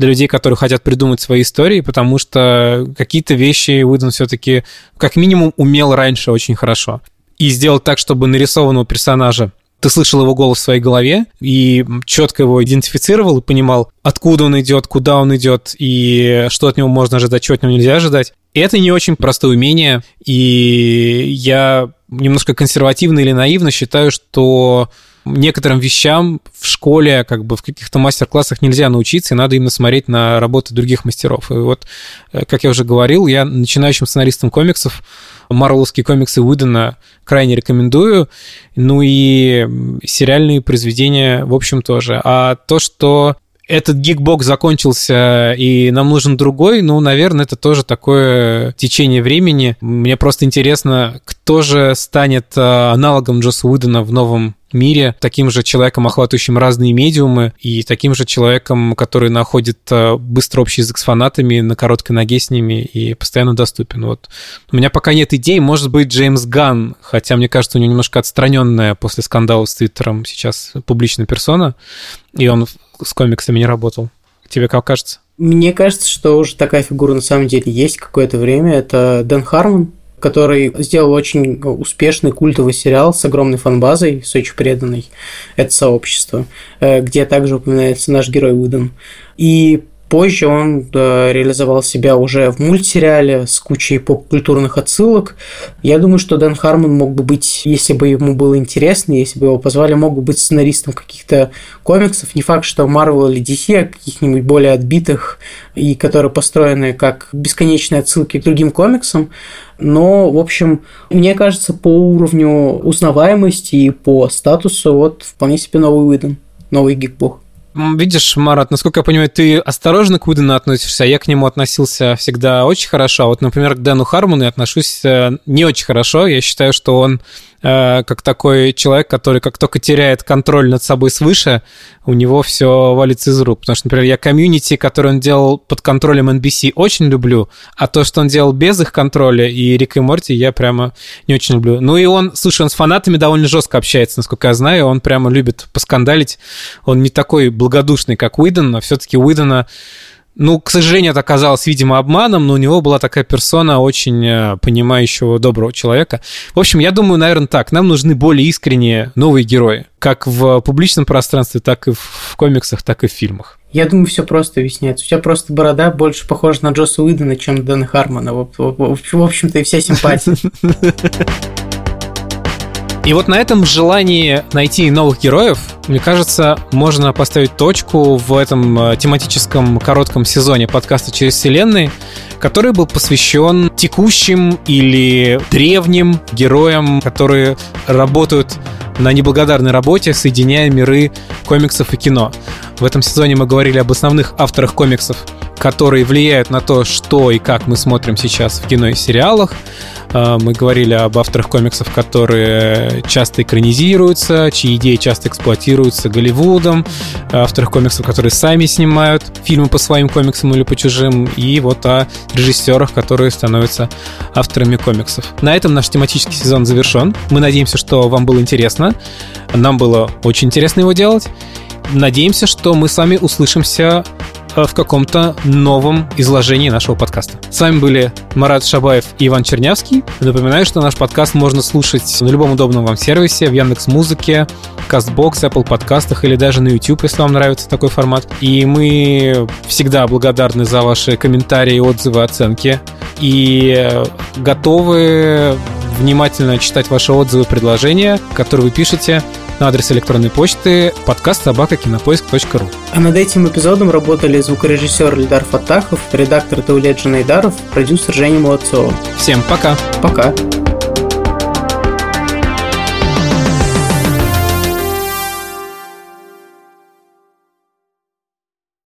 для людей, которые хотят придумать свои истории, потому что какие-то вещи Уидон все-таки как минимум умел раньше очень хорошо. И сделать так, чтобы нарисованного персонажа ты слышал его голос в своей голове и четко его идентифицировал и понимал, откуда он идет, куда он идет и что от него можно ожидать, чего от него нельзя ожидать. Это не очень простое умение, и я немножко консервативно или наивно считаю, что некоторым вещам в школе, как бы в каких-то мастер-классах нельзя научиться, и надо именно смотреть на работы других мастеров. И вот, э, как я уже говорил, я начинающим сценаристом комиксов марвеловские комиксы Уидона крайне рекомендую. Ну и сериальные произведения, в общем, тоже. А то, что этот гигбок закончился, и нам нужен другой, ну, наверное, это тоже такое течение времени. Мне просто интересно, кто же станет э, аналогом Джоса Уидона в новом мире, таким же человеком, охватывающим разные медиумы, и таким же человеком, который находит э, быстро общий язык с фанатами, на короткой ноге с ними и постоянно доступен. Вот. У меня пока нет идей, может быть, Джеймс Ган, хотя мне кажется, у него немножко отстраненная после скандала с Твиттером сейчас публичная персона, и он с комиксами не работал. Тебе как кажется? Мне кажется, что уже такая фигура на самом деле есть какое-то время. Это Дэн Хармон, который сделал очень успешный культовый сериал с огромной фанбазой, с очень преданной. Это «Сообщество», э, где также упоминается наш герой Уидон. И Позже он реализовал себя уже в мультсериале с кучей поп-культурных отсылок. Я думаю, что Дэн Хармон мог бы быть, если бы ему было интересно, если бы его позвали, мог бы быть сценаристом каких-то комиксов. Не факт, что Marvel или DC, а каких-нибудь более отбитых и которые построены как бесконечные отсылки к другим комиксам. Но, в общем, мне кажется, по уровню узнаваемости и по статусу вот вполне себе новый Уидон, новый гикбог. Видишь, Марат, насколько я понимаю, ты осторожно к Уидону относишься, а я к нему относился всегда очень хорошо. А вот, например, к Дэну Хармону я отношусь э, не очень хорошо. Я считаю, что он как такой человек, который как только теряет контроль над собой свыше, у него все валится из рук. Потому что, например, я комьюнити, который он делал под контролем NBC, очень люблю, а то, что он делал без их контроля, и Рик и Морти, я прямо не очень люблю. Ну и он, слушай, он с фанатами довольно жестко общается, насколько я знаю, он прямо любит поскандалить. Он не такой благодушный, как Уидон, но все-таки Уидона ну, к сожалению, это оказалось, видимо, обманом, но у него была такая персона очень э, понимающего, доброго человека. В общем, я думаю, наверное, так. Нам нужны более искренние новые герои. Как в публичном пространстве, так и в комиксах, так и в фильмах. Я думаю, все просто объясняется. У тебя просто борода больше похожа на Джоса Уидона, чем на Дэна Хармона. В общем-то, и вся симпатия. И вот на этом желании найти новых героев, мне кажется, можно поставить точку в этом э, тематическом коротком сезоне подкаста «Через вселенные», который был посвящен текущим или древним героям, которые работают на неблагодарной работе, соединяя миры комиксов и кино. В этом сезоне мы говорили об основных авторах комиксов, которые влияют на то, что и как мы смотрим сейчас в кино и сериалах. А, мы говорили об авторах комиксов, которые часто экранизируются, чьи идеи часто эксплуатируются Голливудом, авторах комиксов, которые сами снимают фильмы по своим комиксам или по чужим, и вот о режиссерах, которые становятся авторами комиксов. На этом наш тематический сезон завершен. Мы надеемся, что вам было интересно. Нам было очень интересно его делать. Надеемся, что мы с вами услышимся в каком-то новом изложении нашего подкаста. С вами были Марат Шабаев и Иван Чернявский. Напоминаю, что наш подкаст можно слушать на любом удобном вам сервисе, в Яндекс Музыке, Castbox, Apple подкастах или даже на YouTube, если вам нравится такой формат. И мы всегда благодарны за ваши комментарии, отзывы, оценки. И готовы внимательно читать ваши отзывы, предложения, которые вы пишете на адрес электронной почты подкаст собака кинопоиск.ру. А над этим эпизодом работали звукорежиссер Эльдар Фатахов, редактор Таулет Жанайдаров, продюсер Женя Молодцова. Всем пока! Пока!